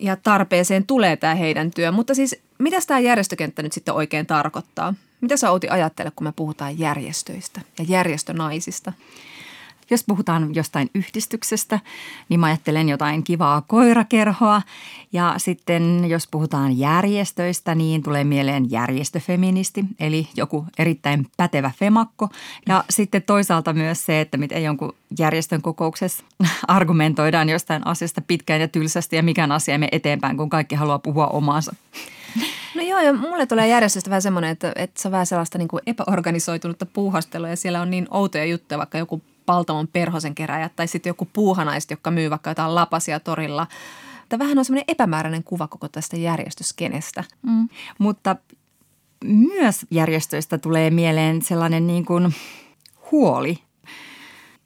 Ja tarpeeseen tulee tämä heidän työ. Mutta siis mitä tämä järjestökenttä nyt sitten oikein tarkoittaa? Mitä sä Outi ajattelet, kun me puhutaan järjestöistä ja järjestönaisista? Jos puhutaan jostain yhdistyksestä, niin mä ajattelen jotain kivaa koirakerhoa. Ja sitten jos puhutaan järjestöistä, niin tulee mieleen järjestöfeministi, eli joku erittäin pätevä femakko. Ja sitten toisaalta myös se, että miten jonkun järjestön kokouksessa argumentoidaan jostain asiasta pitkään ja tylsästi ja mikään asia me eteenpäin, kun kaikki haluaa puhua omaansa. No joo, ja mulle tulee järjestöstä vähän semmoinen, että, että se on vähän sellaista niin kuin epäorganisoitunutta puuhastelua ja siellä on niin outoja juttuja, vaikka joku Paltamon perhosen keräjät tai sitten joku puuhanaiset, jotka myy vaikka jotain lapasia torilla. Tämä vähän on semmoinen epämääräinen kuva koko tästä järjestöskenestä. Mm. Mutta myös järjestöistä tulee mieleen sellainen niin kuin huoli.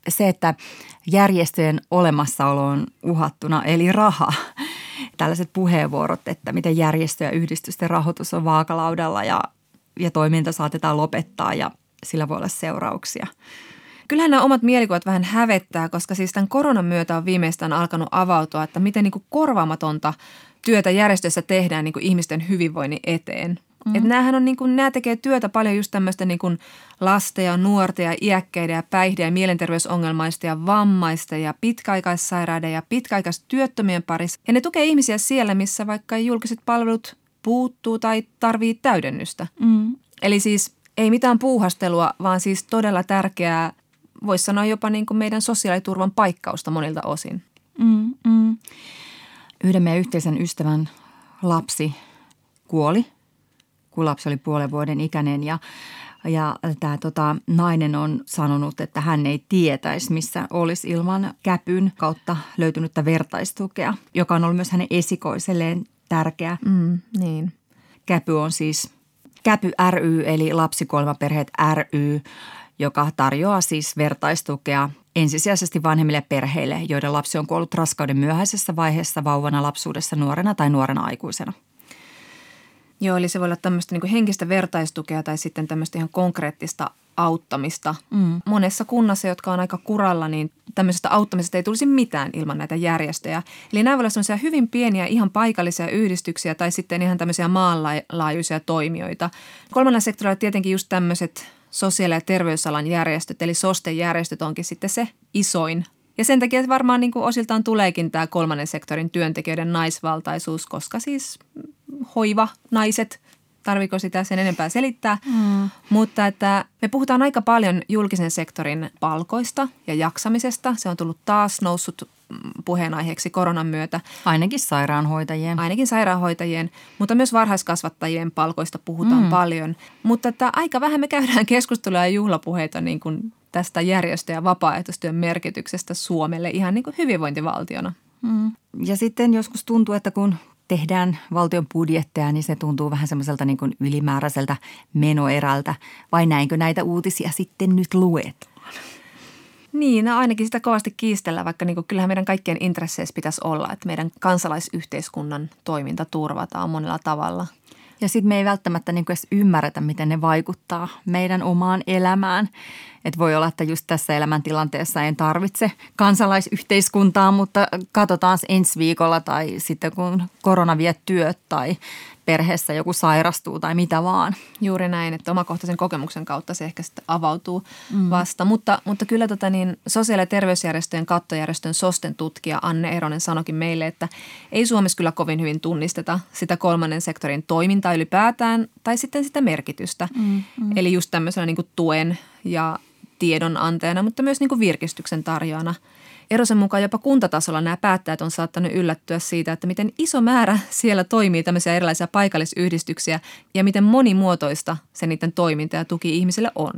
Se, että järjestöjen olemassaolo on uhattuna, eli raha. Tällaiset puheenvuorot, että miten järjestö- ja yhdistysten rahoitus on vaakalaudalla ja, ja toiminta saatetaan lopettaa ja sillä voi olla seurauksia – kyllähän nämä omat mielikuvat vähän hävettää, koska siis tämän koronan myötä on viimeistään alkanut avautua, että miten niin kuin korvaamatonta työtä järjestössä tehdään niin kuin ihmisten hyvinvoinnin eteen. Mm-hmm. Että näähän on niin kuin, nämä tekee työtä paljon just tämmöistä niin kuin lasten ja nuorten ja iäkkäiden ja päihde- ja mielenterveysongelmaisten ja vammaisten ja pitkäaikaissairaiden ja pitkäaikaistyöttömien parissa. Ja ne tukee ihmisiä siellä, missä vaikka julkiset palvelut puuttuu tai tarvii täydennystä. Mm. Eli siis ei mitään puuhastelua, vaan siis todella tärkeää voisi sanoa jopa niin kuin meidän sosiaaliturvan paikkausta monilta osin. Mm, mm. Yhden meidän yhteisen ystävän lapsi kuoli, kun lapsi oli puolen vuoden ikäinen ja ja tämä tota, nainen on sanonut, että hän ei tietäisi, missä olisi ilman käpyn kautta löytynyttä vertaistukea, joka on ollut myös hänen esikoiselleen tärkeä. Mm, niin. Käpy on siis Käpy ry eli Lapsikuolemaperheet ry, joka tarjoaa siis vertaistukea ensisijaisesti vanhemmille perheille, joiden lapsi on kuollut raskauden myöhäisessä vaiheessa vauvana lapsuudessa nuorena tai nuorena aikuisena. Joo, eli se voi olla tämmöistä niin henkistä vertaistukea tai sitten tämmöistä ihan konkreettista auttamista. Mm. Monessa kunnassa, jotka on aika kuralla, niin tämmöisestä auttamisesta ei tulisi mitään ilman näitä järjestöjä. Eli nämä voivat olla hyvin pieniä, ihan paikallisia yhdistyksiä tai sitten ihan tämmöisiä maanlaajuisia toimijoita. Kolmannella sektorilla tietenkin just tämmöiset sosiaali- ja terveysalan järjestöt, eli SOSTE-järjestöt onkin sitten se isoin. Ja sen takia varmaan niin kuin osiltaan tuleekin tämä kolmannen sektorin työntekijöiden naisvaltaisuus, koska siis hoiva, naiset, tarviko sitä sen enempää selittää. Mm. Mutta että me puhutaan aika paljon julkisen sektorin palkoista ja jaksamisesta. Se on tullut taas noussut puheenaiheeksi koronan myötä. Ainakin sairaanhoitajien. Ainakin sairaanhoitajien, mutta myös varhaiskasvattajien palkoista puhutaan mm. paljon. Mutta että aika vähän me käydään keskustelua ja juhlapuheita niin kuin tästä järjestö- ja vapaaehtoistyön merkityksestä Suomelle ihan niin kuin hyvinvointivaltiona. Mm. Ja sitten joskus tuntuu, että kun tehdään valtion budjetteja, niin se tuntuu vähän semmoiselta niin kuin ylimääräiseltä menoerältä. Vai näinkö näitä uutisia sitten nyt luet? Niin, no ainakin sitä kovasti kiistellä, vaikka niin kuin, kyllähän meidän kaikkien intresseissä pitäisi olla, että meidän kansalaisyhteiskunnan toiminta turvataan monella tavalla. Ja sitten me ei välttämättä niin edes ymmärretä, miten ne vaikuttaa meidän omaan elämään. Että voi olla, että just tässä elämäntilanteessa en tarvitse kansalaisyhteiskuntaa, mutta katsotaan ensi viikolla tai sitten kun korona vie työt tai perheessä joku sairastuu tai mitä vaan. Juuri näin, että omakohtaisen kokemuksen kautta se ehkä sitten avautuu mm. vasta. Mutta, mutta kyllä tota niin, sosiaali- ja terveysjärjestöjen kattojärjestön SOSTEN tutkija Anne Eronen sanokin meille, että ei Suomessa kyllä kovin hyvin tunnisteta sitä kolmannen sektorin toimintaa ylipäätään tai sitten sitä merkitystä. Mm, mm. Eli just tämmöisenä niin tuen ja tiedonantajana, mutta myös niin kuin virkistyksen tarjoajana – Erosen mukaan jopa kuntatasolla nämä päättäjät on saattanut yllättyä siitä, että miten iso määrä siellä toimii tämmöisiä erilaisia paikallisyhdistyksiä ja miten monimuotoista se niiden toiminta ja tuki ihmisille on.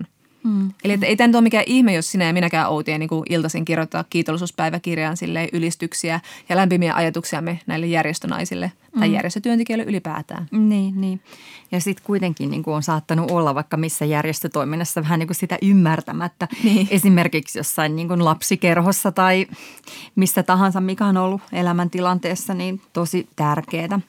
Mm. Eli että ei tämä nyt ole mikään ihme, jos sinä ja minäkään Outi niin kuin iltaisin kirjoittaa kiitollisuuspäiväkirjaan sille ylistyksiä ja lämpimiä ajatuksiamme näille järjestönaisille. Tai mm. järjestötyöntekijöille ylipäätään. Niin, niin. Ja sitten kuitenkin niin kuin on saattanut olla vaikka missä järjestötoiminnassa vähän niin kuin sitä ymmärtämättä. Niin. Esimerkiksi jossain niin kuin lapsikerhossa tai missä tahansa, mikä on ollut elämäntilanteessa, niin tosi tärkeää.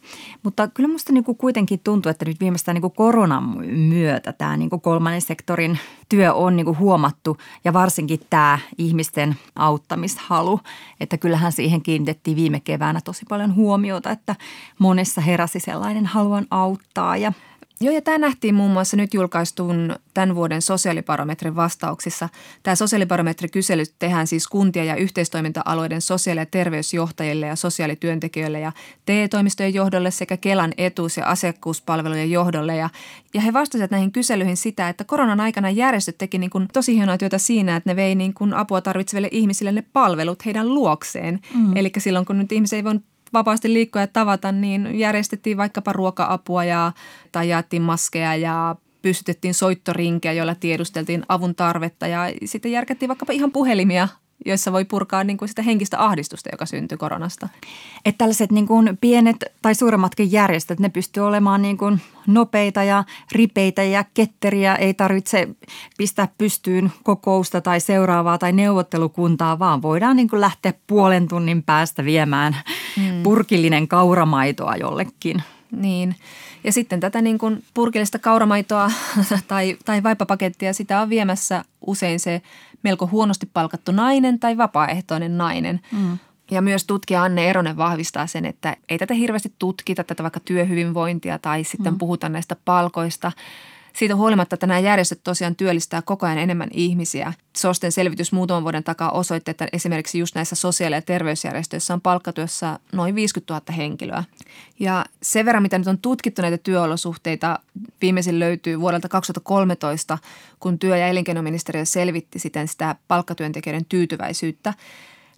Mutta kyllä musta niin kuin kuitenkin tuntuu, että nyt viimeistään niin kuin koronan myötä tämä niin kuin kolmannen sektorin työ on niin kuin huomattu ja varsinkin tämä ihmisten auttamishalu, että kyllähän siihen kiinnitettiin viime keväänä tosi paljon huomiota, että monessa heräsi sellainen haluan auttaa ja Joo, ja tämä nähtiin muun muassa nyt julkaistun tämän vuoden sosiaalibarometrin vastauksissa. Tämä sosiaalibarometrikysely tehdään siis kuntia ja yhteistoiminta-alueiden sosiaali- ja terveysjohtajille ja sosiaalityöntekijöille ja TE-toimistojen johdolle sekä Kelan etuus- ja asiakkuuspalvelujen johdolle. Ja, ja he vastasivat näihin kyselyihin sitä, että koronan aikana järjestöt teki niin kuin tosi hienoa työtä siinä, että ne vei niin kuin apua tarvitseville ihmisille ne palvelut heidän luokseen. Mm. Eli silloin kun nyt ihmisiä ei voinut vapaasti liikkua ja tavata, niin järjestettiin vaikkapa ruoka-apua ja, tai jaettiin maskeja ja pystytettiin soittorinkejä, joilla tiedusteltiin avun tarvetta. Ja sitten järkättiin vaikkapa ihan puhelimia joissa voi purkaa niin kuin sitä henkistä ahdistusta, joka syntyy koronasta. Että tällaiset niin kuin pienet tai suuremmatkin järjestöt, ne pystyy olemaan niin kuin nopeita ja ripeitä ja ketteriä. Ei tarvitse pistää pystyyn kokousta tai seuraavaa tai neuvottelukuntaa, vaan voidaan niin kuin lähteä puolen tunnin päästä viemään hmm. purkillinen kauramaitoa jollekin. Niin. Ja sitten tätä niin kuin purkillista kauramaitoa tai, tai vaipapakettia, sitä on viemässä usein se melko huonosti palkattu nainen tai vapaaehtoinen nainen. Mm. Ja myös tutkija Anne Eronen vahvistaa sen, että ei tätä hirveästi tutkita, tätä vaikka työhyvinvointia tai sitten mm. puhuta näistä palkoista – siitä huolimatta, että nämä järjestöt tosiaan työllistää koko ajan enemmän ihmisiä. SOSTen selvitys muutaman vuoden takaa osoitti, että esimerkiksi just näissä sosiaali- ja terveysjärjestöissä on palkkatyössä noin 50 000 henkilöä. Ja sen verran, mitä nyt on tutkittu näitä työolosuhteita, viimeisin löytyy vuodelta 2013, kun työ- ja elinkeinoministeriö selvitti siten sitä palkkatyöntekijöiden tyytyväisyyttä –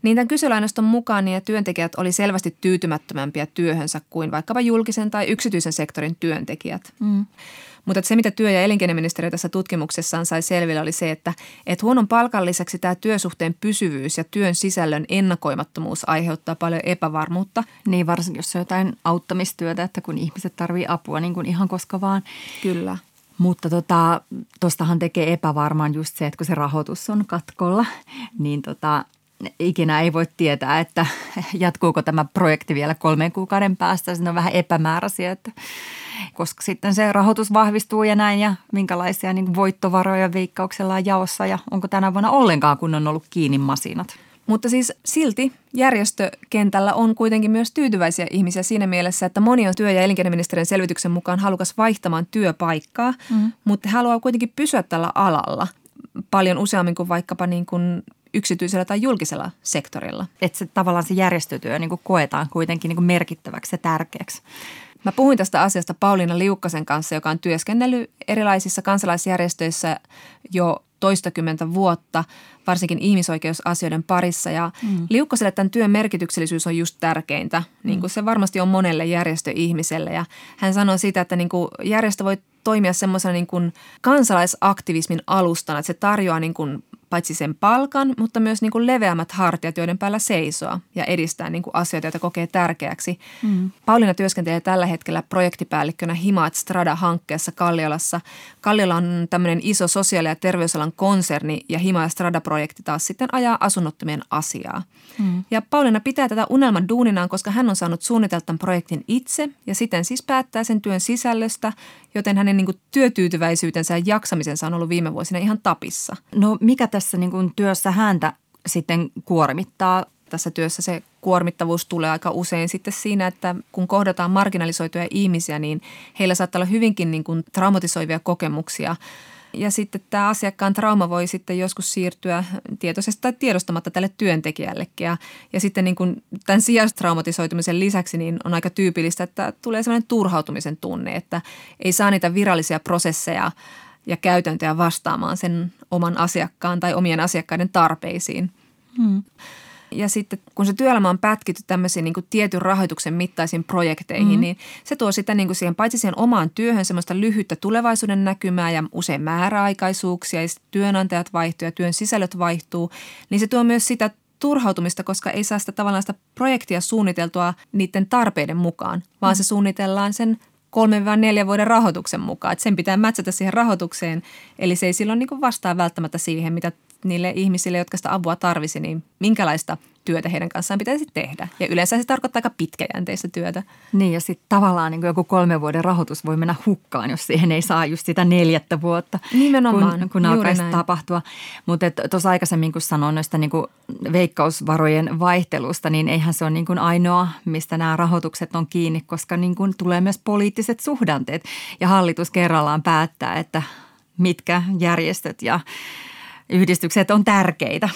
niin tämän kyselyaineiston mukaan niin työntekijät oli selvästi tyytymättömämpiä työhönsä kuin vaikkapa julkisen tai yksityisen sektorin työntekijät. Mm. Mutta se, mitä työ- ja elinkeinoministeriö tässä tutkimuksessaan sai selville, oli se, että, että huonon palkan lisäksi tämä työsuhteen pysyvyys ja työn sisällön ennakoimattomuus aiheuttaa paljon epävarmuutta. Niin, varsinkin jos on jotain auttamistyötä, että kun ihmiset tarvitsevat apua niin kuin ihan koska vaan. Kyllä. Mutta tota, tostahan tekee epävarmaan just se, että kun se rahoitus on katkolla, niin tota, ikinä ei voi tietää, että jatkuuko tämä projekti vielä kolmen kuukauden päästä. Se on vähän epämääräisiä, että koska sitten se rahoitus vahvistuu ja näin ja minkälaisia niin voittovaroja veikkauksella on jaossa ja onko tänä vuonna ollenkaan, kun on ollut kiinni masinat. Mutta siis silti järjestökentällä on kuitenkin myös tyytyväisiä ihmisiä siinä mielessä, että moni on työ- ja elinkeinoministeriön selvityksen mukaan halukas vaihtamaan työpaikkaa, mm. mutta haluaa kuitenkin pysyä tällä alalla paljon useammin kuin vaikkapa niin kuin yksityisellä tai julkisella sektorilla. Että se tavallaan se järjestötyö niin kuin koetaan kuitenkin niin kuin merkittäväksi ja tärkeäksi. Mä puhuin tästä asiasta Pauliina Liukkasen kanssa, joka on työskennellyt erilaisissa kansalaisjärjestöissä jo toistakymmentä vuotta, varsinkin ihmisoikeusasioiden parissa. Ja mm. Liukkaselle tämän työn merkityksellisyys on just tärkeintä, niin kuin mm. se varmasti on monelle järjestöihmiselle. Ja hän sanoi sitä, että niin kuin järjestö voi toimia semmoisena niin kuin kansalaisaktivismin alustana, että se tarjoaa niin kuin paitsi sen palkan, mutta myös niin kuin leveämmät hartiat, joiden päällä seisoa ja edistää niin kuin asioita, joita kokee tärkeäksi. Mm. Pauliina työskentelee tällä hetkellä projektipäällikkönä Himaat Strada-hankkeessa Kalliolassa. Kalliola on tämmöinen iso sosiaali- ja terveysalan konserni ja Himaat Strada-projekti taas sitten ajaa asunnottomien asiaa. Mm. Ja Pauliina pitää tätä unelman duuninaan, koska hän on saanut suunnitella tämän projektin itse ja siten siis päättää sen työn sisällöstä, joten hänen niin kuin työtyytyväisyytensä ja jaksamisensa on ollut viime vuosina ihan tapissa. No mikä tässä niin kuin työssä häntä sitten kuormittaa? Tässä työssä se kuormittavuus tulee aika usein sitten siinä, että kun kohdataan marginalisoituja ihmisiä, niin heillä saattaa olla hyvinkin niin kuin traumatisoivia kokemuksia – ja sitten tämä asiakkaan trauma voi sitten joskus siirtyä tietoisesti tai tiedostamatta tälle työntekijällekin. Ja, ja sitten niin kuin tämän sijaistraumatisoitumisen lisäksi niin on aika tyypillistä, että tulee sellainen turhautumisen tunne, että ei saa niitä virallisia prosesseja ja käytäntöjä vastaamaan sen oman asiakkaan tai omien asiakkaiden tarpeisiin. Hmm. Ja sitten kun se työelämä on pätkitty tämmöisiin niin kuin tietyn rahoituksen mittaisiin projekteihin, mm. niin se tuo sitä niin kuin siihen, paitsi siihen omaan työhön semmoista lyhyttä tulevaisuuden näkymää ja usein määräaikaisuuksia ja työnantajat vaihtuu ja työn sisällöt vaihtuu, niin se tuo myös sitä turhautumista, koska ei saa sitä tavallaan sitä projektia suunniteltua niiden tarpeiden mukaan, vaan se suunnitellaan sen 3-4 vuoden rahoituksen mukaan. Että sen pitää mätsätä siihen rahoitukseen, eli se ei silloin niin vastaa välttämättä siihen, mitä niille ihmisille, jotka sitä apua tarvisi, niin minkälaista työtä heidän kanssaan pitäisi tehdä. Ja yleensä se tarkoittaa aika pitkäjänteistä työtä. Niin ja sitten tavallaan niin joku kolmen vuoden rahoitus voi mennä hukkaan, jos siihen ei saa just sitä neljättä vuotta. Nimenomaan, kun, kun alkaisi näin. tapahtua. Mutta tuossa aikaisemmin, kun sanoin noista niin veikkausvarojen vaihtelusta, niin eihän se ole niin kuin ainoa, mistä nämä rahoitukset on kiinni, koska niin kuin tulee myös poliittiset suhdanteet. Ja hallitus kerrallaan päättää, että mitkä järjestöt ja yhdistykset on tärkeitä.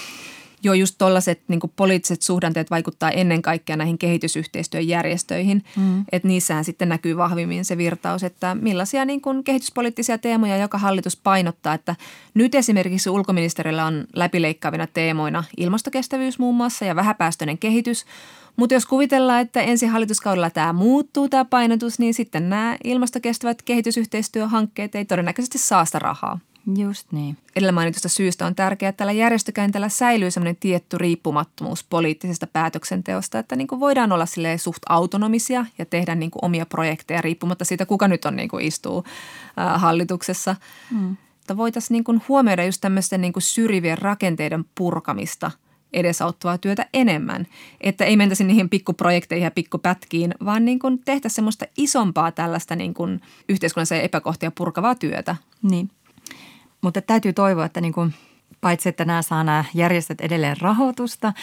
Joo, just tuollaiset niin poliittiset suhdanteet vaikuttaa ennen kaikkea näihin kehitysyhteistyöjärjestöihin. Mm. Että niissähän sitten näkyy vahvimmin se virtaus, että millaisia niin kuin kehityspoliittisia teemoja joka hallitus painottaa. Että nyt esimerkiksi ulkoministerillä on läpileikkaavina teemoina ilmastokestävyys muun muassa ja vähäpäästöinen kehitys. Mutta jos kuvitellaan, että ensi hallituskaudella tämä muuttuu tämä painotus, niin sitten nämä ilmastokestävät kehitysyhteistyöhankkeet ei todennäköisesti saa sitä rahaa. Just niin. Edellä mainitusta syystä on tärkeää, että tällä järjestökääntällä säilyy sellainen tietty riippumattomuus poliittisesta päätöksenteosta, että niin kuin voidaan olla sille suht autonomisia ja tehdä niin kuin omia projekteja riippumatta siitä, kuka nyt on niin kuin istuu äh, hallituksessa. Mm. Voitaisiin niin kuin huomioida just tämmöisten niin kuin syrjivien rakenteiden purkamista edesauttavaa työtä enemmän. Että ei mentäisi niihin pikkuprojekteihin ja pikkupätkiin, vaan niin kuin tehtäisiin semmoista isompaa tällaista niin kuin yhteiskunnallisia epäkohtia purkavaa työtä. Niin. Mutta täytyy toivoa, että niin kuin, paitsi että nämä saa nämä järjestöt edelleen rahoitusta,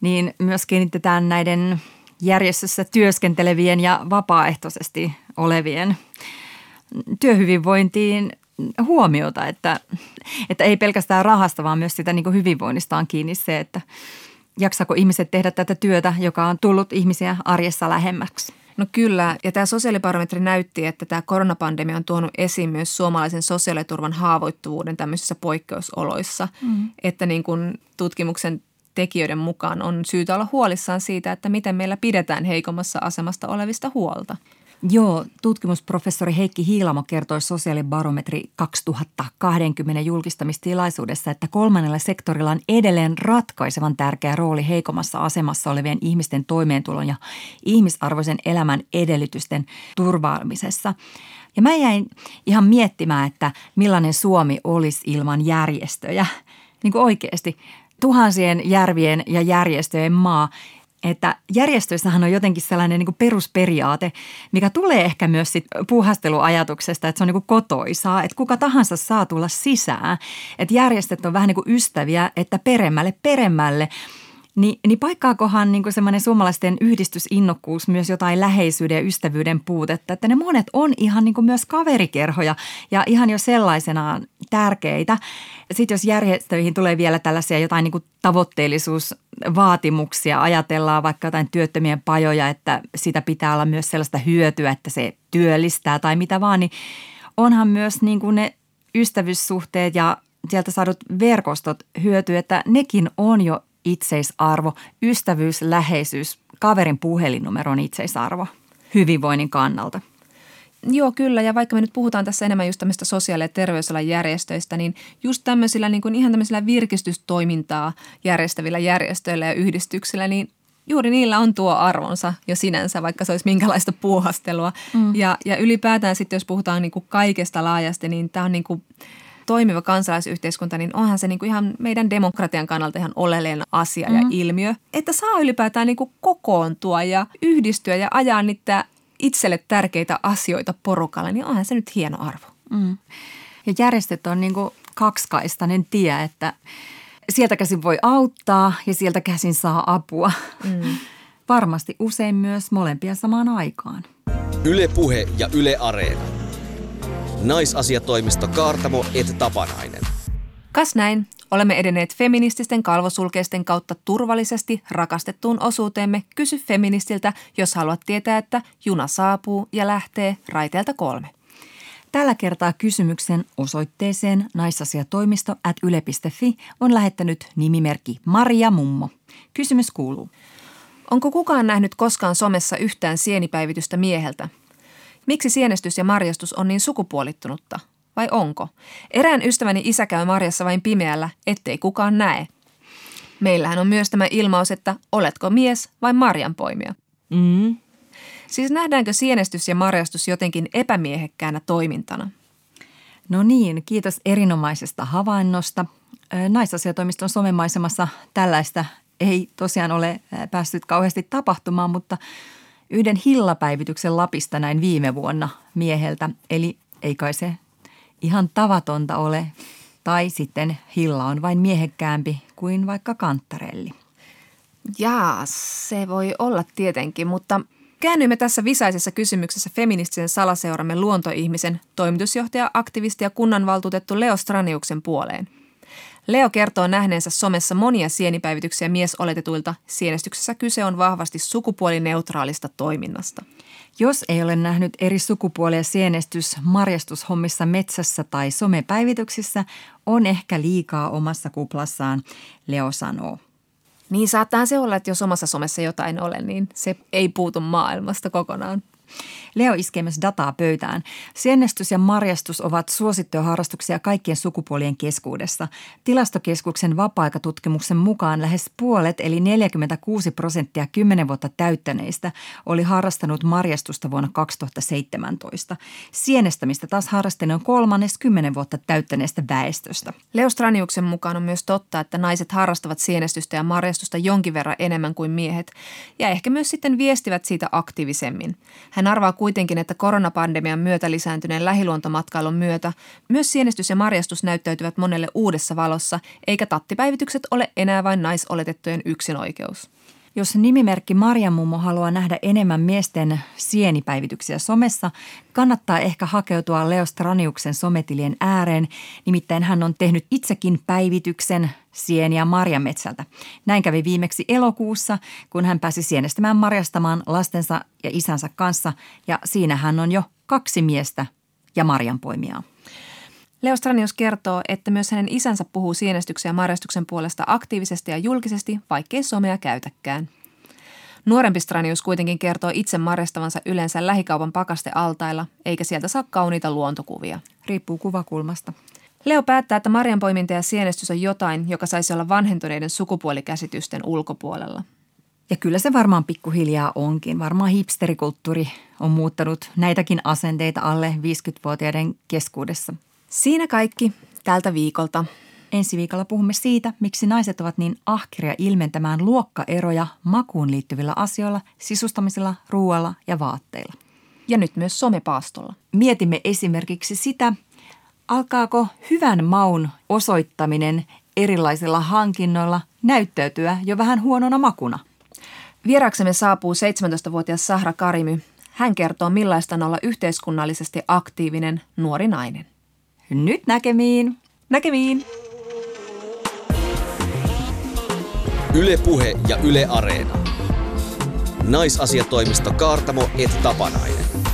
niin myös kiinnitetään näiden järjestössä työskentelevien ja vapaaehtoisesti olevien työhyvinvointiin huomiota, että, että ei pelkästään rahasta, vaan myös sitä niin kuin hyvinvoinnista on kiinni se, että jaksako ihmiset tehdä tätä työtä, joka on tullut ihmisiä arjessa lähemmäksi. No kyllä, ja tämä sosiaalibarometri näytti, että tämä koronapandemia on tuonut esiin myös suomalaisen sosiaaliturvan haavoittuvuuden tämmöisissä poikkeusoloissa. Mm. Että niin kuin tutkimuksen tekijöiden mukaan on syytä olla huolissaan siitä, että miten meillä pidetään heikommassa asemasta olevista huolta. Joo, tutkimusprofessori Heikki Hiilamo kertoi sosiaalibarometri 2020 julkistamistilaisuudessa, että kolmannella sektorilla on edelleen ratkaisevan tärkeä rooli heikommassa asemassa olevien ihmisten toimeentulon ja ihmisarvoisen elämän edellytysten turvaamisessa. Ja mä jäin ihan miettimään, että millainen Suomi olisi ilman järjestöjä. Niin kuin oikeasti tuhansien järvien ja järjestöjen maa – että järjestöissähän on jotenkin sellainen niin perusperiaate, mikä tulee ehkä myös sit puuhasteluajatuksesta, että se on niin kotoisaa, että kuka tahansa saa tulla sisään. Että järjestöt on vähän niin ystäviä, että peremmälle peremmälle – niin, niin paikkaakohan niin semmoinen suomalaisten yhdistysinnokkuus myös jotain läheisyyden ja ystävyyden puutetta, että ne monet on ihan niin myös kaverikerhoja ja ihan jo sellaisenaan tärkeitä. Sitten jos järjestöihin tulee vielä tällaisia jotain niin tavoitteellisuusvaatimuksia, ajatellaan vaikka jotain työttömien pajoja, että sitä pitää olla myös sellaista hyötyä, että se työllistää tai mitä vaan, niin onhan myös niin kuin ne ystävyyssuhteet ja sieltä saadut verkostot hyötyä, että nekin on jo itseisarvo, ystävyys, läheisyys, kaverin puhelinnumero on itseisarvo hyvinvoinnin kannalta. Joo, kyllä. Ja vaikka me nyt puhutaan tässä enemmän just tämmöistä sosiaali- ja terveysalan järjestöistä, niin just tämmöisillä niin kuin ihan tämmöisillä virkistystoimintaa järjestävillä järjestöillä ja yhdistyksillä, niin juuri niillä on tuo arvonsa jo sinänsä, vaikka se olisi minkälaista puuhastelua. Mm. Ja, ja ylipäätään sitten, jos puhutaan niin kuin kaikesta laajasti, niin tämä on niin kuin – toimiva kansalaisyhteiskunta, niin onhan se niin kuin ihan meidän demokratian kannalta ihan oleellinen asia mm. ja ilmiö, että saa ylipäätään niin kuin kokoontua ja yhdistyä ja ajaa niitä itselle tärkeitä asioita porukalle, niin onhan se nyt hieno arvo. Mm. Ja järjestöt on niin kuin kaksikaistainen tie, että sieltä käsin voi auttaa ja sieltä käsin saa apua. Mm. Varmasti usein myös molempia samaan aikaan. Ylepuhe ja Yle Areena. Naisasiatoimisto Kaartamo et Tapanainen. Kas näin, olemme edenneet feminististen kalvosulkeisten kautta turvallisesti rakastettuun osuuteemme Kysy feministiltä, jos haluat tietää, että juna saapuu ja lähtee raiteelta kolme. Tällä kertaa kysymyksen osoitteeseen naisasiatoimisto at yle.fi on lähettänyt nimimerkki Maria Mummo. Kysymys kuuluu. Onko kukaan nähnyt koskaan somessa yhtään sienipäivitystä mieheltä? Miksi sienestys ja marjastus on niin sukupuolittunutta? Vai onko? Erään ystäväni isä käy marjassa vain pimeällä, ettei kukaan näe. Meillähän on myös tämä ilmaus, että oletko mies vai marjanpoimija. Mm. Siis nähdäänkö sienestys ja marjastus jotenkin epämiehekkäänä toimintana? No niin, kiitos erinomaisesta havainnosta. Naisasiatoimiston somemaisemassa tällaista ei tosiaan ole päässyt kauheasti tapahtumaan, mutta yhden hillapäivityksen Lapista näin viime vuonna mieheltä. Eli ei kai se ihan tavatonta ole. Tai sitten hilla on vain miehekkäämpi kuin vaikka kantarelli. Jaa, se voi olla tietenkin, mutta Käännyimme tässä visaisessa kysymyksessä feministisen salaseuramme luontoihmisen, toimitusjohtaja, aktivisti ja kunnanvaltuutettu Leo Straniuksen puoleen. Leo kertoo nähneensä somessa monia sienipäivityksiä miesoletetuilta. Sienestyksessä kyse on vahvasti sukupuolineutraalista toiminnasta. Jos ei ole nähnyt eri sukupuolia sienestys marjastushommissa metsässä tai somepäivityksissä, on ehkä liikaa omassa kuplassaan, Leo sanoo. Niin saattaa se olla, että jos omassa somessa jotain ole, niin se ei puutu maailmasta kokonaan. Leo iskee myös dataa pöytään. Siennestys ja marjastus ovat suosittuja harrastuksia kaikkien sukupuolien keskuudessa. Tilastokeskuksen vapaa-aikatutkimuksen mukaan lähes puolet eli 46 prosenttia 10 vuotta täyttäneistä oli harrastanut marjastusta vuonna 2017. Sienestämistä taas harrasti noin kolmannes 10 vuotta täyttäneestä väestöstä. Leo Straniuksen mukaan on myös totta, että naiset harrastavat sienestystä ja marjastusta jonkin verran enemmän kuin miehet ja ehkä myös sitten viestivät siitä aktiivisemmin. Hän arvaa kuitenkin, että koronapandemian myötä lisääntyneen lähiluontomatkailun myötä myös sienestys ja marjastus näyttäytyvät monelle uudessa valossa, eikä tattipäivitykset ole enää vain naisoletettujen yksinoikeus. Jos nimimerkki Marjamummo haluaa nähdä enemmän miesten sienipäivityksiä somessa, kannattaa ehkä hakeutua Leo Straniuksen sometilien ääreen. Nimittäin hän on tehnyt itsekin päivityksen sieniä marjametsältä. Näin kävi viimeksi elokuussa, kun hän pääsi sienestämään marjastamaan lastensa ja isänsä kanssa. Ja siinä hän on jo kaksi miestä ja marjanpoimijaa. Leo Stranius kertoo, että myös hänen isänsä puhuu sienestyksen ja marjastuksen puolesta aktiivisesti ja julkisesti, vaikkei somea käytäkään. Nuorempi Stranius kuitenkin kertoo itse marjastavansa yleensä lähikaupan pakastealtailla, eikä sieltä saa kauniita luontokuvia. Riippuu kuvakulmasta. Leo päättää, että marjanpoiminta ja sienestys on jotain, joka saisi olla vanhentuneiden sukupuolikäsitysten ulkopuolella. Ja kyllä se varmaan pikkuhiljaa onkin. Varmaan hipsterikulttuuri on muuttanut näitäkin asenteita alle 50-vuotiaiden keskuudessa – Siinä kaikki tältä viikolta. Ensi viikolla puhumme siitä, miksi naiset ovat niin ahkeria ilmentämään luokkaeroja makuun liittyvillä asioilla, sisustamisella, ruoalla ja vaatteilla. Ja nyt myös somepaastolla. Mietimme esimerkiksi sitä, alkaako hyvän maun osoittaminen erilaisilla hankinnoilla näyttäytyä jo vähän huonona makuna. Vieraksemme saapuu 17-vuotias Sahra Karimy. Hän kertoo, millaista on olla yhteiskunnallisesti aktiivinen nuori nainen. Nyt näkemiin. Näkemiin. Yle Puhe ja Yle Areena. Naisasiatoimisto Kaartamo et Tapanainen.